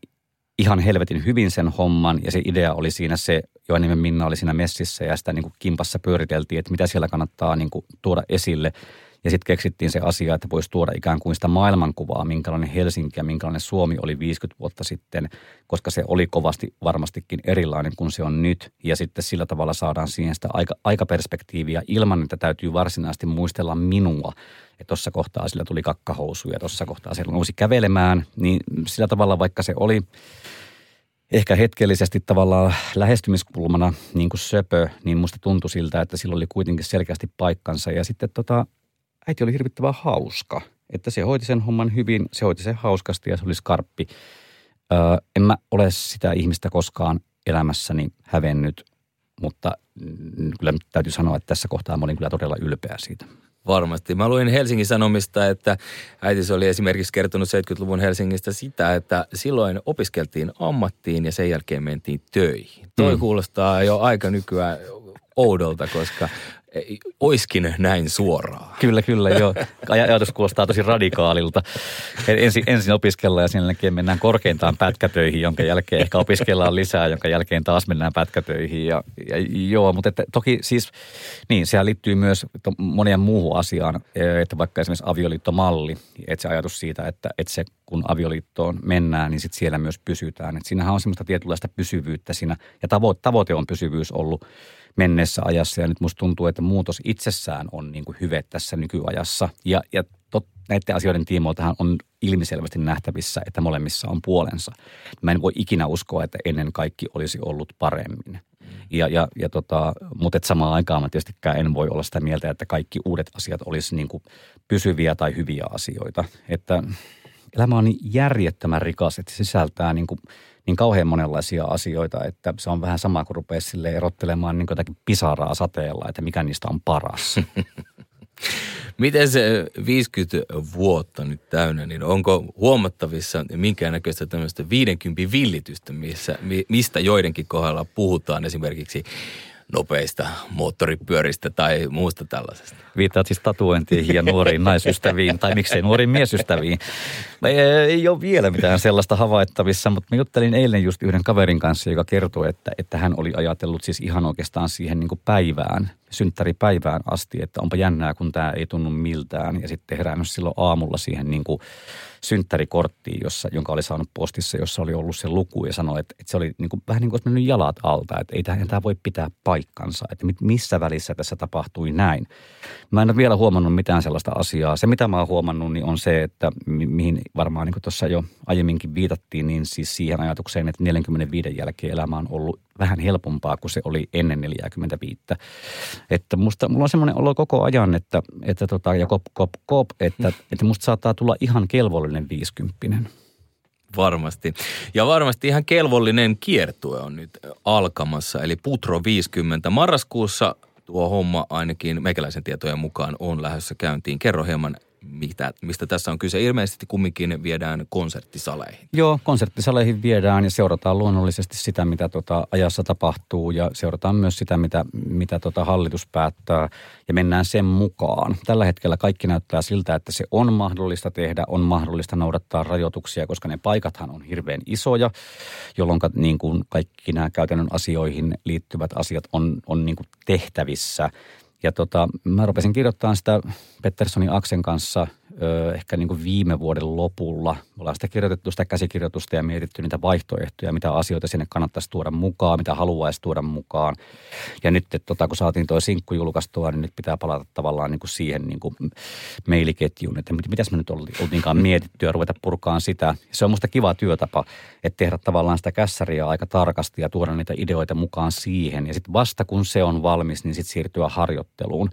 ihan helvetin hyvin sen homman ja se idea oli siinä se, Joanimen Minna oli siinä messissä ja sitä niin kuin kimpassa pyöriteltiin, että mitä siellä kannattaa niin kuin tuoda esille. Ja sitten keksittiin se asia, että voisi tuoda ikään kuin sitä maailmankuvaa, minkälainen Helsinki ja minkälainen Suomi oli 50 vuotta sitten, koska se oli kovasti varmastikin erilainen kuin se on nyt. Ja sitten sillä tavalla saadaan siihen sitä aika, aikaperspektiiviä ilman, että täytyy varsinaisesti muistella minua. Että tuossa kohtaa sillä tuli kakkahousu ja tuossa kohtaa se nousi kävelemään. Niin sillä tavalla, vaikka se oli ehkä hetkellisesti tavallaan lähestymiskulmana niin kuin söpö, niin musta tuntui siltä, että sillä oli kuitenkin selkeästi paikkansa. Ja sitten tota, äiti oli hirvittävän hauska. Että se hoiti sen homman hyvin, se hoiti sen hauskasti ja se oli skarppi. Öö, en mä ole sitä ihmistä koskaan elämässäni hävennyt, mutta kyllä täytyy sanoa, että tässä kohtaa mä olin kyllä todella ylpeä siitä. Varmasti. Mä luin Helsingin Sanomista, että äitis oli esimerkiksi kertonut 70-luvun Helsingistä sitä, että silloin opiskeltiin ammattiin ja sen jälkeen mentiin töihin. Toi mm. kuulostaa jo aika nykyään oudolta, koska oiskin näin suoraan. Kyllä, kyllä, joo. Ajatus kuulostaa tosi radikaalilta. Ensin, ensin opiskellaan ja sen jälkeen mennään korkeintaan pätkätöihin, jonka jälkeen ehkä opiskellaan lisää, jonka jälkeen taas mennään pätkätöihin. Ja, ja joo, mutta että, toki siis, niin, sehän liittyy myös moneen muuhun asiaan, että vaikka esimerkiksi avioliittomalli, että se ajatus siitä, että, että se kun avioliittoon mennään, niin sitten siellä myös pysytään. Että siinähän on semmoista tietynlaista pysyvyyttä siinä, ja tavoite, tavoite on pysyvyys ollut menneessä ajassa. Ja nyt musta tuntuu, että muutos itsessään on niin kuin hyve tässä nykyajassa. Ja, ja tot, näiden asioiden tiimoiltahan on ilmiselvästi nähtävissä, että molemmissa on puolensa. Mä en voi ikinä uskoa, että ennen kaikki olisi ollut paremmin. Ja, ja, ja tota, mutta samaan aikaan mä tietystikään en voi olla sitä mieltä, että kaikki uudet asiat olisi niin kuin pysyviä tai hyviä asioita. Että elämä on niin järjettömän rikas, että sisältää niin, kuin, niin kauhean monenlaisia asioita, että se on vähän sama kuin rupeaa sille erottelemaan niin jotakin pisaraa sateella, että mikä niistä on paras. Miten se 50 vuotta nyt täynnä, niin onko huomattavissa minkäännäköistä tämmöistä 50 villitystä, missä, mistä joidenkin kohdalla puhutaan esimerkiksi nopeista moottoripyöristä tai muusta tällaisesta. Viittaat siis tatuointiin ja nuoriin naisystäviin tai miksei nuoriin miesystäviin. Ei, ei ole vielä mitään sellaista havaittavissa, mutta mä juttelin eilen just yhden kaverin kanssa, joka kertoi, että, että hän oli ajatellut siis ihan oikeastaan siihen niin päivään, synttäripäivään asti, että onpa jännää, kun tämä ei tunnu miltään. Ja sitten herännyt silloin aamulla siihen niin kuin synttärikorttiin, jossa, jonka oli saanut postissa, jossa oli ollut se luku ja sanoi, että, että se oli niin kuin, vähän niin kuin olisi mennyt jalat alta, että ei tämä, tämä voi pitää paikkansa, että missä välissä tässä tapahtui näin. Mä en ole vielä huomannut mitään sellaista asiaa. Se, mitä mä oon huomannut, niin on se, että mi- mihin varmaan niin tuossa jo aiemminkin viitattiin, niin siis siihen ajatukseen, että 45 jälkeen elämä on ollut vähän helpompaa kuin se oli ennen 45. Että musta, mulla on semmoinen olo koko ajan, että, että tota, ja kop, kop, kop, että, että musta saattaa tulla ihan kelvollinen 50 Varmasti. Ja varmasti ihan kelvollinen kiertue on nyt alkamassa, eli Putro 50. Marraskuussa tuo homma ainakin meikäläisen tietojen mukaan on lähdössä käyntiin. Kerro hieman mitä, mistä tässä on kyse. Ilmeisesti kumminkin viedään konserttisaleihin. Joo, konserttisaleihin viedään ja seurataan luonnollisesti sitä, mitä tota ajassa tapahtuu ja seurataan myös sitä, mitä, mitä tota hallitus päättää ja mennään sen mukaan. Tällä hetkellä kaikki näyttää siltä, että se on mahdollista tehdä, on mahdollista noudattaa rajoituksia, koska ne paikathan on hirveän isoja, jolloin niin kuin kaikki nämä käytännön asioihin liittyvät asiat on, on niin kuin tehtävissä – ja tota, mä rupesin kirjoittamaan sitä Petterssonin Aksen kanssa ehkä niin kuin viime vuoden lopulla. Me ollaan sitä kirjoitettu sitä käsikirjoitusta ja mietitty niitä vaihtoehtoja, mitä asioita sinne kannattaisi tuoda mukaan, mitä haluaisi tuoda mukaan. Ja nyt, että tota, kun saatiin tuo sinkku julkaistua, niin nyt pitää palata tavallaan niin kuin siihen niin kuin mailiketjuun, että mitäs me nyt oltiinkaan mietitty ja ruveta purkaan sitä. Se on musta kiva työtapa, että tehdä tavallaan sitä kässäriä aika tarkasti ja tuoda niitä ideoita mukaan siihen. Ja sitten vasta kun se on valmis, niin sitten siirtyä harjoitteluun.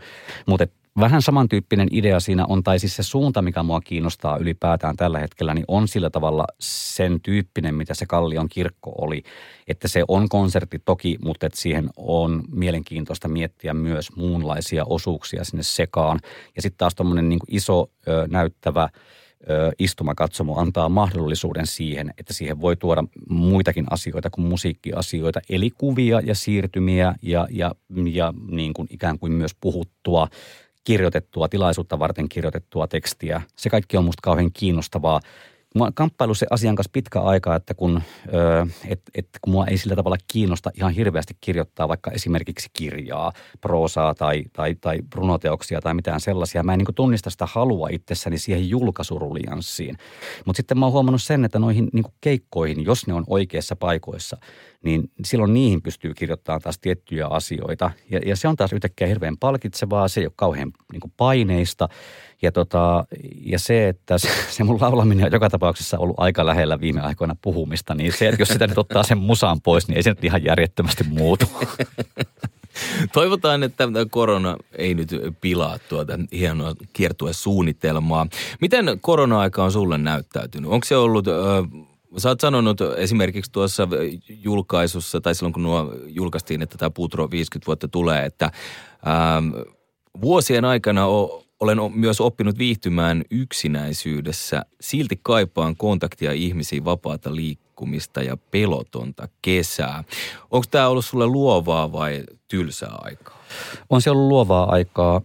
Mutta vähän samantyyppinen idea siinä on, tai siis se suunta, mikä mua kiinnostaa ylipäätään tällä hetkellä, niin on sillä tavalla sen tyyppinen, mitä se Kallion kirkko oli. Että se on konsertti toki, mutta että siihen on mielenkiintoista miettiä myös muunlaisia osuuksia sinne sekaan. Ja sitten taas tuommoinen niin iso ö, näyttävä istumakatsomo antaa mahdollisuuden siihen, että siihen voi tuoda muitakin asioita kuin musiikkiasioita, eli kuvia ja siirtymiä ja, ja, ja niin kuin ikään kuin myös puhuttua kirjoitettua, tilaisuutta varten kirjoitettua tekstiä. Se kaikki on musta kauhean kiinnostavaa. On kamppailu se asian kanssa pitkä aika, että kun, et, et, kun mua ei sillä tavalla kiinnosta ihan hirveästi kirjoittaa vaikka esimerkiksi kirjaa, proosaa tai, tai, tai runoteoksia tai mitään sellaisia. Mä en niin tunnista sitä halua itsessäni siihen julkaisurulianssiin. Mutta sitten mä oon huomannut sen, että noihin niin keikkoihin, jos ne on oikeissa paikoissa, niin silloin niihin pystyy kirjoittamaan taas tiettyjä asioita. Ja, ja se on taas yhtäkkiä hirveän palkitsevaa, se ei ole kauhean niin paineista. Ja, tota, ja se, että se, mun laulaminen on joka tapauksessa ollut aika lähellä viime aikoina puhumista, niin se, että jos sitä nyt ottaa sen musaan pois, niin ei se nyt ihan järjettömästi muutu. Toivotaan, että korona ei nyt pilaa tuota hienoa kiertuesuunnitelmaa. Miten korona-aika on sulle näyttäytynyt? Onko se ollut... Sä oot sanonut esimerkiksi tuossa julkaisussa, tai silloin kun nuo julkaistiin, että tämä Putro 50 vuotta tulee, että ähm, vuosien aikana o, olen myös oppinut viihtymään yksinäisyydessä. Silti kaipaan kontaktia ihmisiin, vapaata liikkumista ja pelotonta kesää. Onko tämä ollut sulle luovaa vai tylsää aikaa? On se ollut luovaa aikaa.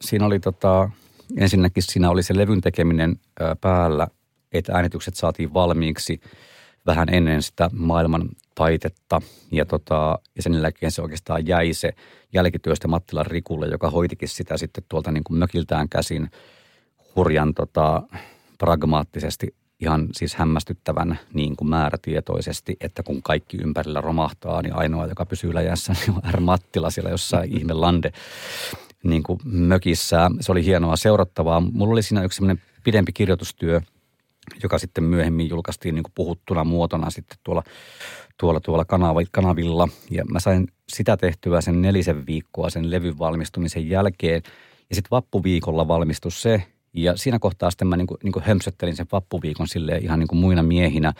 Siinä oli tota, ensinnäkin siinä oli se levyn tekeminen päällä – että äänitykset saatiin valmiiksi vähän ennen sitä maailman taitetta. Ja, tota, ja sen jälkeen se oikeastaan jäi se jälkityöstä Mattilan Rikulle, joka hoitikin sitä sitten tuolta niin kuin mökiltään käsin hurjan tota, pragmaattisesti ihan siis hämmästyttävän niin kuin määrätietoisesti, että kun kaikki ympärillä romahtaa, niin ainoa, joka pysyy läjässä, niin on R. Mattila siellä jossain ihme lande niin kuin mökissä. Se oli hienoa seurattavaa. Mulla oli siinä yksi semmoinen pidempi kirjoitustyö, joka sitten myöhemmin julkaistiin niin kuin puhuttuna muotona sitten tuolla, tuolla, tuolla kanavilla. Ja mä sain sitä tehtyä sen nelisen viikkoa sen levyn valmistumisen jälkeen. Ja sitten vappuviikolla valmistui se. Ja siinä kohtaa sitten mä niin kuin, niin kuin hömpsöttelin sen vappuviikon sille ihan niin kuin muina miehinä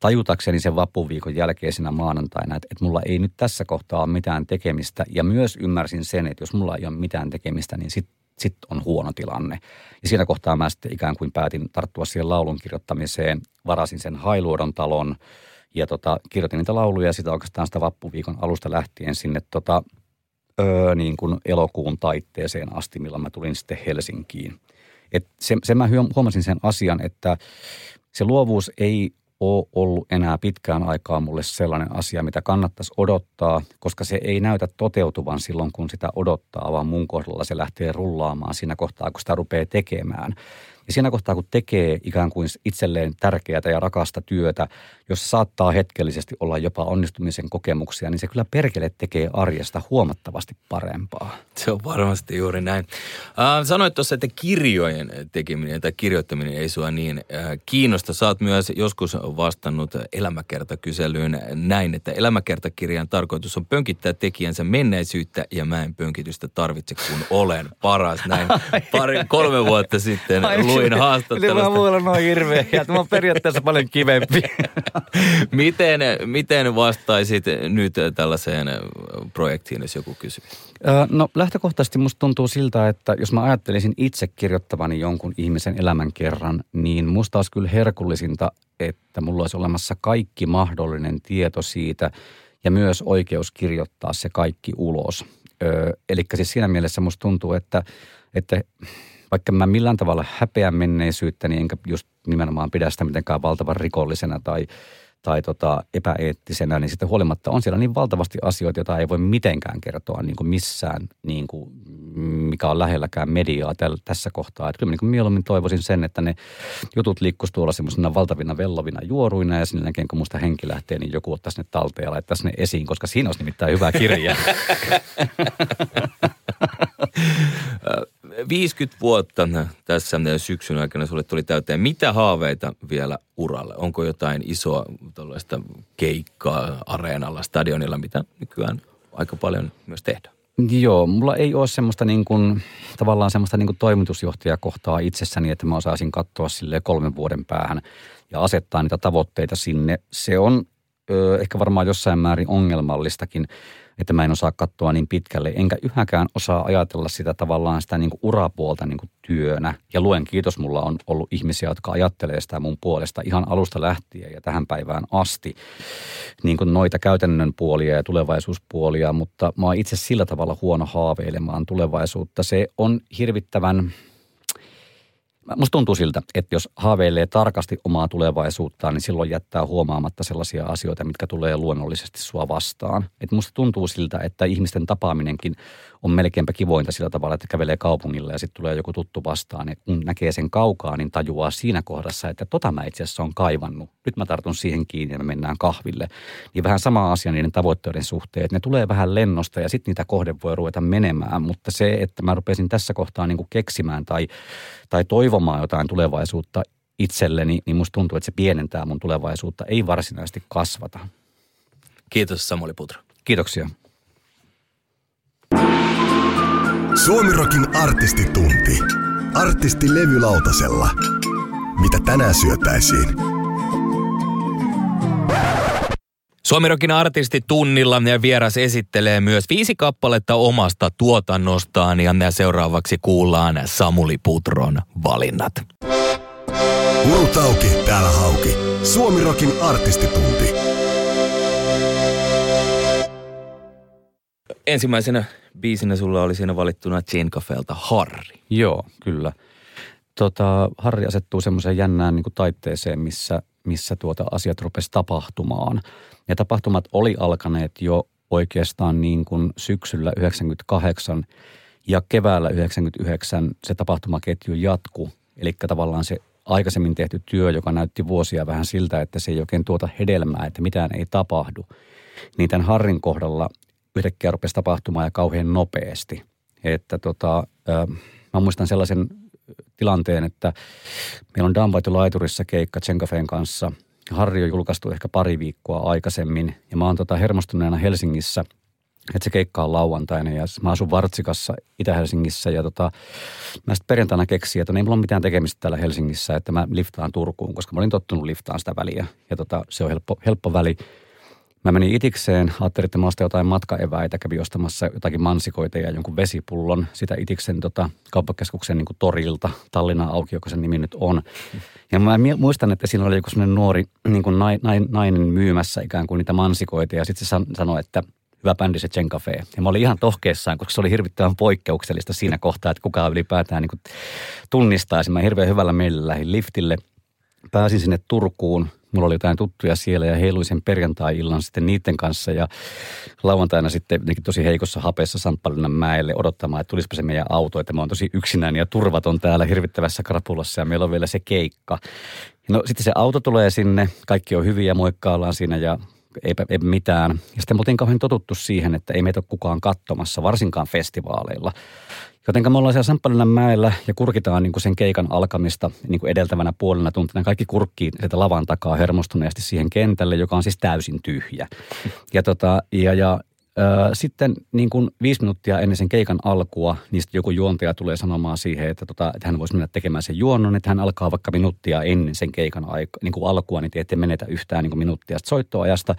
tajutakseni sen vappuviikon jälkeisenä maanantaina, että, että mulla ei nyt tässä kohtaa ole mitään tekemistä. Ja myös ymmärsin sen, että jos mulla ei ole mitään tekemistä, niin sitten sit on huono tilanne. Ja siinä kohtaa mä sitten ikään kuin päätin tarttua siihen laulun kirjoittamiseen. Varasin sen Hailuodon talon ja tota, kirjoitin niitä lauluja ja sitä oikeastaan sitä vappuviikon alusta lähtien sinne tota, öö, niin kuin elokuun taitteeseen asti, milloin mä tulin sitten Helsinkiin. Et se, se mä huomasin sen asian, että se luovuus ei ole ollut enää pitkään aikaa mulle sellainen asia, mitä kannattaisi odottaa, koska se ei näytä toteutuvan silloin, kun sitä odottaa, vaan mun kohdalla se lähtee rullaamaan siinä kohtaa, kun sitä rupeaa tekemään. Ja siinä kohtaa, kun tekee ikään kuin itselleen tärkeää ja rakasta työtä, jossa saattaa hetkellisesti olla jopa onnistumisen kokemuksia, niin se kyllä perkele tekee arjesta huomattavasti parempaa. Se on varmasti juuri näin. Äh, sanoit tuossa, että kirjojen tekeminen tai kirjoittaminen ei sua niin äh, kiinnosta. Oot myös joskus vastannut elämäkertakyselyyn näin, että elämäkertakirjan tarkoitus on pönkittää tekijänsä menneisyyttä ja mä en pönkitystä tarvitse, kun olen paras. Näin pari, kolme vuotta sitten Ai, luin haastattelusta. Eli mä mulla noin hirveä, että mä oon periaatteessa paljon kivempi. miten, miten vastaisit nyt tällaiseen projektiin, jos joku kysyy? No lähtökohtaisesti musta tuntuu siltä, että jos mä ajattelisin itse kirjoittavani jonkun ihmisen elämän kerran, niin musta olisi kyllä herkullisinta, että mulla olisi olemassa kaikki mahdollinen tieto siitä ja myös oikeus kirjoittaa se kaikki ulos. Eli siis siinä mielessä musta tuntuu, että, että vaikka mä millään tavalla häpeän menneisyyttäni, niin enkä just nimenomaan pidä sitä mitenkään valtavan rikollisena tai, tai tota epäeettisenä, niin sitten huolimatta on siellä niin valtavasti asioita, joita ei voi mitenkään kertoa niin kuin missään, niin kuin, mikä on lähelläkään mediaa täl, tässä kohtaa. Että kyllä niin mieluummin toivoisin sen, että ne jutut liikkuisi tuolla semmoisena valtavina vellovina juoruina ja sinne jälkeen kun musta henki lähtee, niin joku ottaisi ne talteen ja laittaisi ne esiin, koska siinä olisi nimittäin hyvä kirja. 50 vuotta tässä syksyn aikana sulle tuli täyteen. Mitä haaveita vielä uralle? Onko jotain isoa tällaista keikkaa areenalla, stadionilla, mitä nykyään aika paljon myös tehdään? Joo, mulla ei ole semmoista niin kuin, tavallaan semmoista niin kuin toimitusjohtajakohtaa itsessäni, että mä osaisin katsoa sille kolmen vuoden päähän ja asettaa niitä tavoitteita sinne. Se on ehkä varmaan jossain määrin ongelmallistakin että mä en osaa katsoa niin pitkälle, enkä yhäkään osaa ajatella sitä tavallaan sitä niin kuin urapuolta niin kuin työnä. Ja luen kiitos, mulla on ollut ihmisiä, jotka ajattelee sitä mun puolesta ihan alusta lähtien ja tähän päivään asti. Niin kuin noita käytännön puolia ja tulevaisuuspuolia, mutta mä oon itse sillä tavalla huono haaveilemaan tulevaisuutta. Se on hirvittävän Musta tuntuu siltä, että jos haaveilee tarkasti omaa tulevaisuuttaan, niin silloin jättää huomaamatta sellaisia asioita, mitkä tulee luonnollisesti sua vastaan. Et musta tuntuu siltä, että ihmisten tapaaminenkin on melkeinpä kivointa sillä tavalla, että kävelee kaupungilla ja sitten tulee joku tuttu vastaan. Ja kun näkee sen kaukaa, niin tajuaa siinä kohdassa, että tota mä itse asiassa on kaivannut. Nyt mä tartun siihen kiinni ja me mennään kahville. Niin vähän sama asia niiden tavoitteiden suhteen, että ne tulee vähän lennosta ja sitten niitä kohde voi ruveta menemään. Mutta se, että mä rupesin tässä kohtaa niin kuin keksimään tai, tai toivomaan jotain tulevaisuutta itselleni, niin musta tuntuu, että se pienentää mun tulevaisuutta, ei varsinaisesti kasvata. Kiitos Samuli Putra. Kiitoksia. Suomirokin artistitunti. Artisti levylautasella. Mitä tänään syötäisiin? Suomirokin artistitunnilla ja vieras esittelee myös viisi kappaletta omasta tuotannostaan ja seuraavaksi kuullaan Samuli Putron valinnat. Urutauki, täällä hauki. Suomirokin artistitunti. Ensimmäisenä biisinä sulla oli siinä valittuna Jane Caffelta Harri. Joo, kyllä. Tota, Harri asettuu semmoiseen jännään niin kuin taitteeseen, missä, missä tuota asiat rupesi tapahtumaan. Ja tapahtumat oli alkaneet jo oikeastaan niin kuin syksyllä 98 ja keväällä 99 se tapahtumaketju jatku. Eli tavallaan se aikaisemmin tehty työ, joka näytti vuosia vähän siltä, että se ei oikein tuota hedelmää, että mitään ei tapahdu. Niin tämän Harrin kohdalla yhtäkkiä rupesi tapahtumaan ja kauhean nopeasti. Että tota, mä muistan sellaisen tilanteen, että meillä on Damvaitu laiturissa keikka Tsenkafeen kanssa. Harri on julkaistu ehkä pari viikkoa aikaisemmin ja mä oon tota hermostuneena Helsingissä, että se keikka on lauantaina ja mä asun Vartsikassa Itä-Helsingissä ja tota, mä sitten perjantaina keksin, että no ei mulla ole mitään tekemistä täällä Helsingissä, että mä liftaan Turkuun, koska mä olin tottunut liftaan sitä väliä ja tota, se on helppo, helppo väli. Mä menin itikseen, ajattelin, että mä jotain matkaeväitä, kävin ostamassa jotakin mansikoita ja jonkun vesipullon sitä itiksen tota, kauppakeskuksen niin torilta, Tallinnan auki, joka sen nimi nyt on. Ja mä muistan, että siinä oli joku sellainen nuori niin kuin nainen myymässä ikään kuin niitä mansikoita ja sitten se sanoi, että hyvä bändi se Chen Cafe. Ja mä olin ihan tohkeessaan, koska se oli hirvittävän poikkeuksellista siinä kohtaa, että kukaan ylipäätään niin tunnistaisi. Mä hirveän hyvällä mielellä lähdin liftille. Pääsin sinne Turkuun, mulla oli jotain tuttuja siellä ja heiluin sen perjantai-illan sitten niiden kanssa ja lauantaina sitten tosi heikossa hapeessa Samppalinnan mäelle odottamaan, että tulisipa se meidän auto, että mä oon tosi yksinäinen ja turvaton täällä hirvittävässä krapulassa ja meillä on vielä se keikka. No sitten se auto tulee sinne, kaikki on hyviä, moikkaillaan siinä ja eipä, eipä mitään. Ja sitten me oltiin kauhean totuttu siihen, että ei meitä ole kukaan katsomassa, varsinkaan festivaaleilla. Jotenka me ollaan siellä Samppalinnan mäellä ja kurkitaan niin kuin sen keikan alkamista niin kuin edeltävänä puolena tuntina. Kaikki kurkkii sieltä lavan takaa hermostuneesti siihen kentälle, joka on siis täysin tyhjä. Ja, tota, ja, ja sitten niin kuin viisi minuuttia ennen sen keikan alkua, niin joku juontaja tulee sanomaan siihen, että, tota, että hän voisi mennä tekemään sen juonnon, että hän alkaa vaikka minuuttia ennen sen keikan aika, niin kuin alkua, niin te ette menetä yhtään niin kuin minuuttia soittoajasta.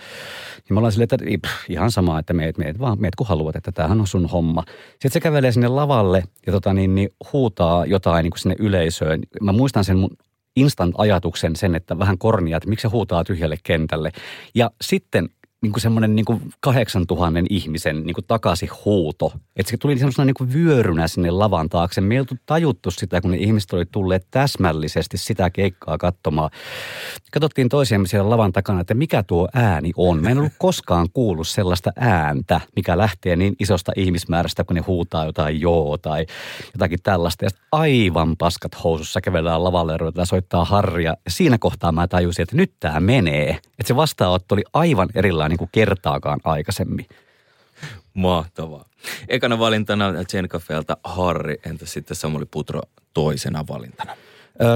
Niin me ollaan silleen, että pff, ihan sama, että meet, meet vaan, meet kun haluat, että tämähän on sun homma. Sitten se kävelee sinne lavalle ja tota, niin, niin, huutaa jotain niin kuin sinne yleisöön. Mä muistan sen mun instant ajatuksen sen, että vähän kornia, että miksi se huutaa tyhjälle kentälle. Ja sitten niin kuin semmoinen niin kuin 8000 ihmisen niin kuin takaisin huuto. Että se tuli semmoisena niin kuin vyörynä sinne lavan taakse. Me ei tajuttu sitä, kun ne ihmiset oli tulleet täsmällisesti sitä keikkaa katsomaan. Katsottiin toisiamme siellä lavan takana, että mikä tuo ääni on. Me en ollut koskaan kuullut sellaista ääntä, mikä lähtee niin isosta ihmismäärästä, kun ne huutaa jotain joo tai jotakin tällaista. Ja aivan paskat housussa kävellään lavalle ja soittaa harria. Ja siinä kohtaa mä tajusin, että nyt tämä menee. Että se vastaanotto oli aivan erilainen niin kuin kertaakaan aikaisemmin. Mahtavaa. Ekana valintana Jen Cafeelta Harri, entä sitten Samuli Putro toisena valintana?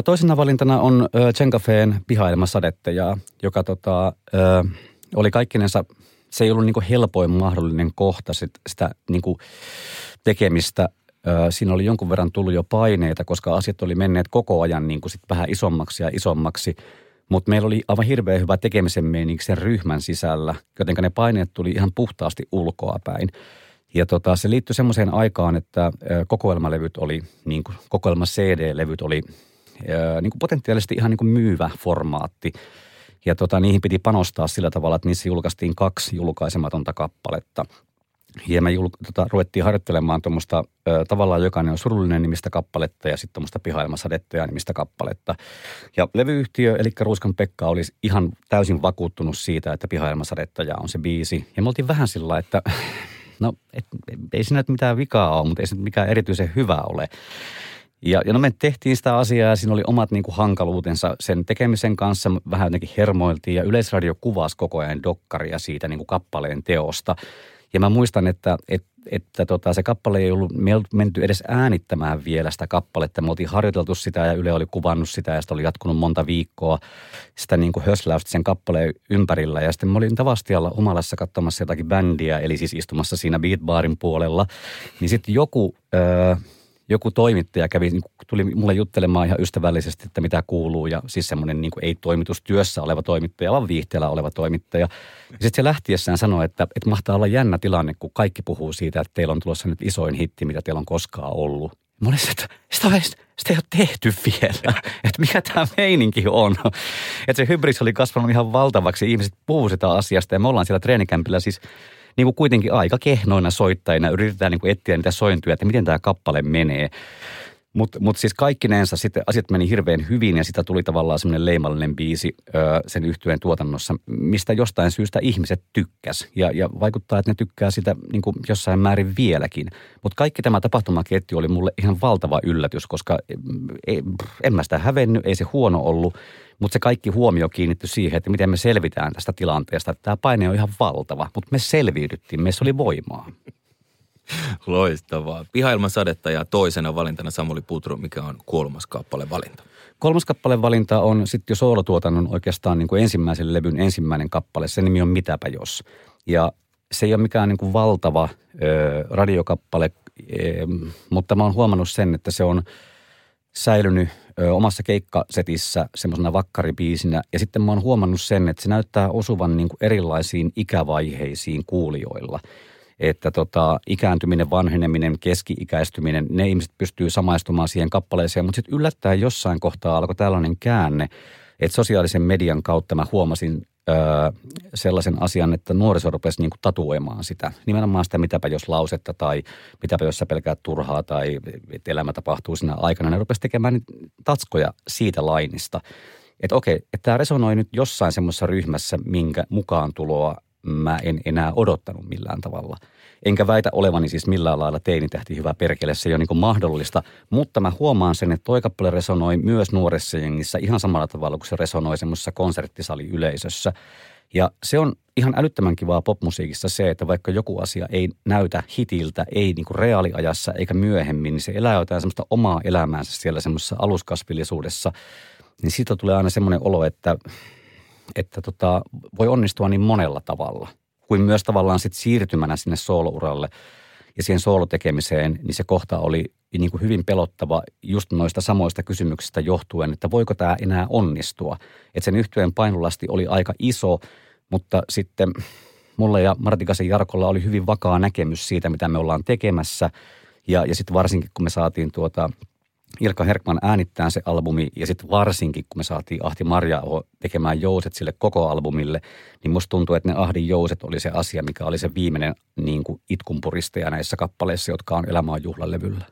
Toisena valintana on Jen Cafeen pihailmasadetteja, joka tota, oli kaikkinensa, se ei ollut niin kuin helpoin mahdollinen kohta sit, sitä niin kuin tekemistä. Siinä oli jonkun verran tullut jo paineita, koska asiat oli menneet koko ajan niin kuin sit vähän isommaksi ja isommaksi – mutta meillä oli aivan hirveän hyvä tekemisen meininki sen ryhmän sisällä, joten ne paineet tuli ihan puhtaasti ulkoa päin. Ja tota, se liittyi semmoiseen aikaan, että kokoelmalevyt oli, niin kuin, kokoelma CD-levyt oli niin kuin potentiaalisesti ihan niin kuin myyvä formaatti. Ja tota, niihin piti panostaa sillä tavalla, että niissä julkaistiin kaksi julkaisematonta kappaletta – ja me jul, tota, ruvettiin harjoittelemaan tuommoista tavallaan jokainen on surullinen nimistä kappaletta ja sitten tuommoista pihailmasadetta ja nimistä kappaletta. Ja levyyhtiö, eli Ruuskan Pekka, oli ihan täysin vakuuttunut siitä, että pihailmasadettaja on se biisi. Ja me oltiin vähän sillä että no et, ei siinä mitään vikaa ole, mutta ei se mikään erityisen hyvä ole. Ja, ja no me tehtiin sitä asiaa ja siinä oli omat niin kuin hankaluutensa sen tekemisen kanssa. Vähän jotenkin hermoiltiin ja Yleisradio kuvasi koko ajan dokkaria siitä niin kuin kappaleen teosta – ja mä muistan, että, että, että tota, se kappale ei ollut me ei menty edes äänittämään vielä sitä kappaletta. Me oltiin harjoiteltu sitä ja Yle oli kuvannut sitä ja sitä oli jatkunut monta viikkoa sitä niin kuin hösläystä sen kappaleen ympärillä. Ja sitten mä olin Tavastialla Humalassa katsomassa jotakin bändiä, eli siis istumassa siinä beatbaarin puolella. Niin sitten joku... Öö, joku toimittaja kävi, niin tuli mulle juttelemaan ihan ystävällisesti, että mitä kuuluu. Ja siis semmoinen niin ei toimitustyössä oleva toimittaja, vaan viihteellä oleva toimittaja. Ja sitten se lähtiessään sanoi, että, että mahtaa olla jännä tilanne, kun kaikki puhuu siitä, että teillä on tulossa nyt isoin hitti, mitä teillä on koskaan ollut. Mä olin, että sitä, ei, sitä ei ole tehty vielä, että mikä tämä meininki on. Että se hybris oli kasvanut ihan valtavaksi, ihmiset puhuu sitä asiasta ja me ollaan siellä treenikämpillä siis – niin kuin kuitenkin aika kehnoina soittajina yritetään niin kuin etsiä niitä sointuja, että miten tämä kappale menee. Mutta mut siis kaikkineensa sitten asiat meni hirveän hyvin ja sitä tuli tavallaan semmoinen leimallinen biisi ö, sen yhtyeen tuotannossa, mistä jostain syystä ihmiset tykkäs. Ja, ja vaikuttaa, että ne tykkää sitä niin kuin jossain määrin vieläkin. Mutta kaikki tämä tapahtumaketju oli mulle ihan valtava yllätys, koska ei, en mä sitä hävennyt, ei se huono ollut. Mutta se kaikki huomio kiinnittyi siihen, että miten me selvitään tästä tilanteesta. Tämä paine on ihan valtava, mutta me selviydyttiin, meissä oli voimaa. Loistavaa. Pihailman sadetta ja toisena valintana Samuli Putru, mikä on kolmas kappale valinta. Kolmas kappale valinta on sitten jo soolotuotannon oikeastaan niin kuin ensimmäisen levyn ensimmäinen kappale. Se nimi on Mitäpä jos. Ja se ei ole mikään niin kuin valtava ö, radiokappale, ö, mutta mä oon huomannut sen, että se on säilynyt ö, omassa keikkasetissä semmoisena vakkaribiisinä. Ja sitten mä oon huomannut sen, että se näyttää osuvan niin kuin erilaisiin ikävaiheisiin kuulijoilla – että tota, ikääntyminen, vanheneminen, keski-ikäistyminen, ne ihmiset pystyy samaistumaan siihen kappaleeseen, mutta sitten yllättäen jossain kohtaa alkoi tällainen käänne, että sosiaalisen median kautta mä huomasin öö, sellaisen asian, että nuoriso rupesi niin tatuoimaan sitä. Nimenomaan sitä mitäpä jos lausetta tai mitäpä jos sä pelkäät turhaa tai että elämä tapahtuu siinä aikana. Ne rupesi tekemään tatskoja siitä lainista. Että okei, että tämä resonoi nyt jossain semmoisessa ryhmässä, minkä mukaan tuloa mä en enää odottanut millään tavalla. Enkä väitä olevani siis millään lailla teinitähti hyvä perkele, se ei ole niin mahdollista. Mutta mä huomaan sen, että toi kappale resonoi myös nuoressa jengissä ihan samalla tavalla kuin se resonoi semmoisessa konserttisaliyleisössä. Ja se on ihan älyttömän kivaa popmusiikissa se, että vaikka joku asia ei näytä hitiltä, ei niin kuin reaaliajassa eikä myöhemmin, niin se elää jotain semmoista omaa elämäänsä siellä semmoisessa aluskasvillisuudessa. Niin siitä tulee aina semmoinen olo, että että tota, voi onnistua niin monella tavalla. Kuin myös tavallaan sit siirtymänä sinne soolouralle ja siihen soolotekemiseen, niin se kohta oli niin kuin hyvin pelottava just noista samoista kysymyksistä johtuen, että voiko tämä enää onnistua. Että sen yhtyeen painolasti oli aika iso, mutta sitten mulla ja Martikasen Jarkolla oli hyvin vakaa näkemys siitä, mitä me ollaan tekemässä. Ja, ja sitten varsinkin, kun me saatiin tuota Ilkka Herkman äänittää se albumi ja sitten varsinkin kun me saatiin Ahti Marja tekemään jouset sille koko albumille, niin musta tuntuu, että ne Ahdin jouset oli se asia, mikä oli se viimeinen niin kuin itkunpuristaja näissä kappaleissa, jotka on Elämään juhlalevyllä.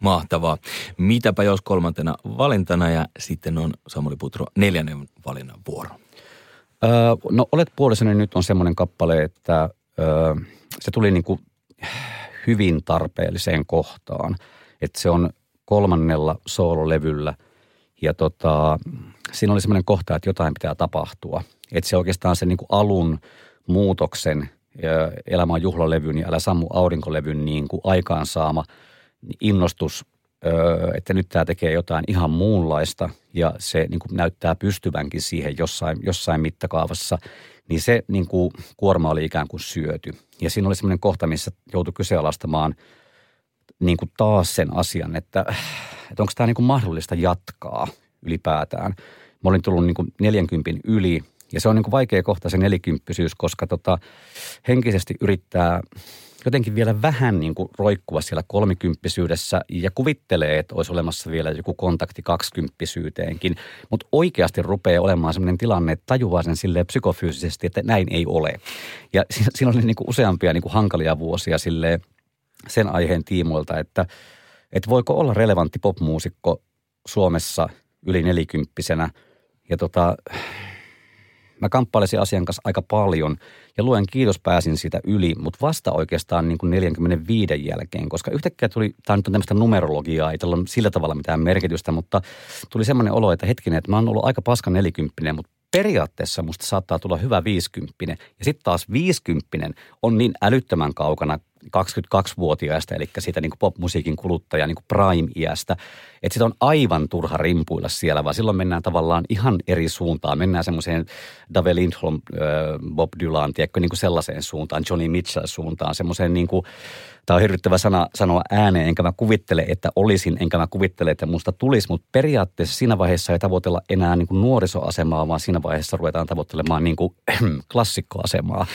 Mahtavaa. Mitäpä jos kolmantena valintana ja sitten on Samuli Putro neljännen valinnan vuoro? Öö, no olet puoliseni nyt on semmoinen kappale, että öö, se tuli niin kuin hyvin tarpeelliseen kohtaan. Että se on kolmannella soololevyllä. Ja tota, siinä oli semmoinen kohta, että jotain pitää tapahtua. Että se oikeastaan se niin kuin alun muutoksen Elämä on juhlalevyn ja Älä sammu aurinkolevyn niin kuin aikaansaama innostus, että nyt tämä tekee jotain ihan muunlaista ja se niin kuin näyttää pystyvänkin siihen jossain, jossain mittakaavassa, niin se niin kuin kuorma oli ikään kuin syöty. Ja siinä oli semmoinen kohta, missä joutui kyseenalaistamaan – niin kuin taas sen asian, että, että onko tämä niin kuin mahdollista jatkaa ylipäätään. Mä olin tullut niin kuin 40 yli ja se on niin kuin vaikea kohta se nelikymppisyys, koska tota, henkisesti yrittää jotenkin vielä vähän niin kuin roikkua siellä kolmikymppisyydessä ja kuvittelee, että olisi olemassa vielä joku kontakti kaksikymppisyyteenkin. Mutta oikeasti rupeaa olemaan sellainen tilanne, että tajuaa sen sille psykofyysisesti, että näin ei ole. Ja siinä oli niin kuin useampia niin kuin hankalia vuosia silleen – sen aiheen tiimoilta, että, että voiko olla relevantti popmuusikko Suomessa yli nelikymppisenä. Ja tota, mä kamppailisin asian kanssa aika paljon ja luen kiitos pääsin siitä yli, mutta vasta oikeastaan niin kuin 45 jälkeen, koska yhtäkkiä tuli, tämä nyt on tämmöistä numerologiaa, ei tällä ole sillä tavalla mitään merkitystä, mutta tuli semmoinen olo, että hetkinen, että mä oon ollut aika paska nelikymppinen, mutta periaatteessa musta saattaa tulla hyvä viisikymppinen. Ja sitten taas viisikymppinen on niin älyttömän kaukana 22-vuotiaista, eli siitä niin popmusiikin kuluttaja niin prime-iästä, että sitä on aivan turha rimpuilla siellä, vaan silloin mennään tavallaan ihan eri suuntaan. Mennään semmoiseen Dave Lindholm, Bob Dylan, tiedätkö, niin kuin sellaiseen suuntaan, Johnny Mitchell suuntaan, semmoiseen niin kuin, tämä on hirvittävä sana sanoa ääneen, enkä mä kuvittele, että olisin, enkä mä kuvittele, että musta tulisi, mutta periaatteessa siinä vaiheessa ei tavoitella enää niin kuin nuorisoasemaa, vaan siinä vaiheessa ruvetaan tavoittelemaan niin kuin klassikkoasemaa.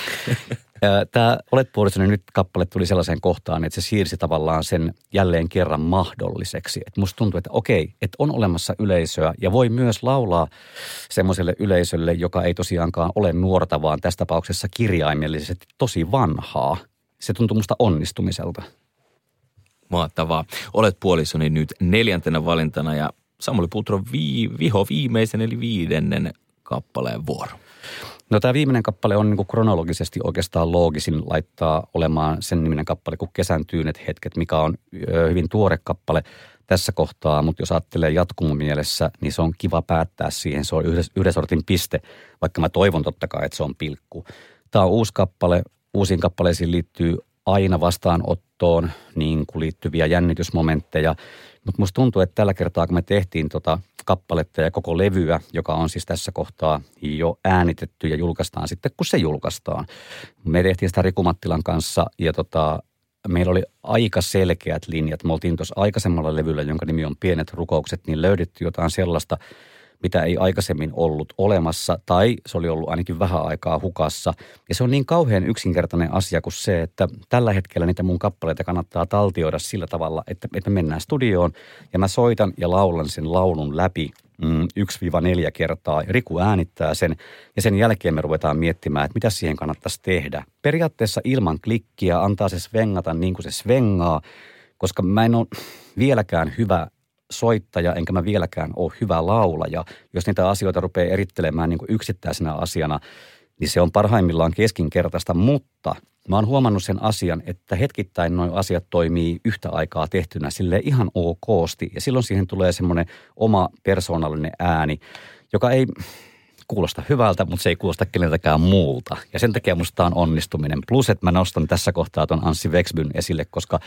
Tämä Olet puolisoni nyt kappale tuli sellaiseen kohtaan, että se siirsi tavallaan sen jälleen kerran mahdolliseksi. Että musta tuntuu, että okei, että on olemassa yleisöä ja voi myös laulaa semmoiselle yleisölle, joka ei tosiaankaan ole nuorta, vaan tässä tapauksessa kirjaimellisesti tosi vanhaa. Se tuntuu musta onnistumiselta. Mahtavaa. Olet puolisoni nyt neljäntenä valintana ja Samuli Putro vii, viho viimeisen eli viidennen kappaleen vuoro. No tämä viimeinen kappale on niin kronologisesti oikeastaan loogisin laittaa olemaan sen niminen kappale kuin Kesän tyynet hetket, mikä on hyvin tuore kappale tässä kohtaa, mutta jos ajattelee jatkumon mielessä, niin se on kiva päättää siihen. Se on yhden sortin piste, vaikka mä toivon totta kai, että se on pilkku. Tämä on uusi kappale. Uusiin kappaleisiin liittyy aina vastaanottoon niin kuin liittyviä jännitysmomentteja. Mutta musta tuntuu, että tällä kertaa kun me tehtiin tota kappaletta ja koko levyä, joka on siis tässä kohtaa jo äänitetty ja julkaistaan sitten, kun se julkaistaan. Me tehtiin sitä Riku Mattilan kanssa ja tota, meillä oli aika selkeät linjat. Me oltiin tuossa aikaisemmalla levyllä, jonka nimi on Pienet rukoukset, niin löydettiin jotain sellaista – mitä ei aikaisemmin ollut olemassa, tai se oli ollut ainakin vähän aikaa hukassa. Ja se on niin kauhean yksinkertainen asia kuin se, että tällä hetkellä niitä mun kappaleita kannattaa taltioida sillä tavalla, että, että me mennään studioon ja mä soitan ja laulan sen laulun läpi mm, 1-4 kertaa. Riku äänittää sen ja sen jälkeen me ruvetaan miettimään, että mitä siihen kannattaisi tehdä. Periaatteessa ilman klikkiä antaa se svengata niin kuin se svengaa, koska mä en ole vieläkään hyvä soittaja, enkä mä vieläkään ole hyvä laulaja. Jos niitä asioita rupeaa erittelemään niin kuin yksittäisenä asiana, niin se on parhaimmillaan keskinkertaista, mutta mä oon huomannut sen asian, että hetkittäin nuo asiat toimii yhtä aikaa tehtynä sille ihan okosti. Ja silloin siihen tulee semmoinen oma persoonallinen ääni, joka ei, kuulosta hyvältä, mutta se ei kuulosta keneltäkään muulta. Ja sen takia musta on onnistuminen. Plus, että mä nostan tässä kohtaa ton Anssi Vexbyn esille, koska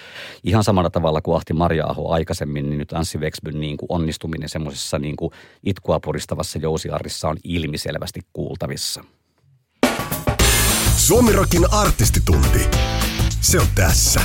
ihan samalla tavalla kuin Ahti Marja-aho aikaisemmin, niin nyt Anssi Vexbyn niin kuin onnistuminen semmoisessa niin kuin itkua puristavassa jousiarissa on ilmiselvästi kuultavissa. Suomirokin artistitunti. Se on tässä.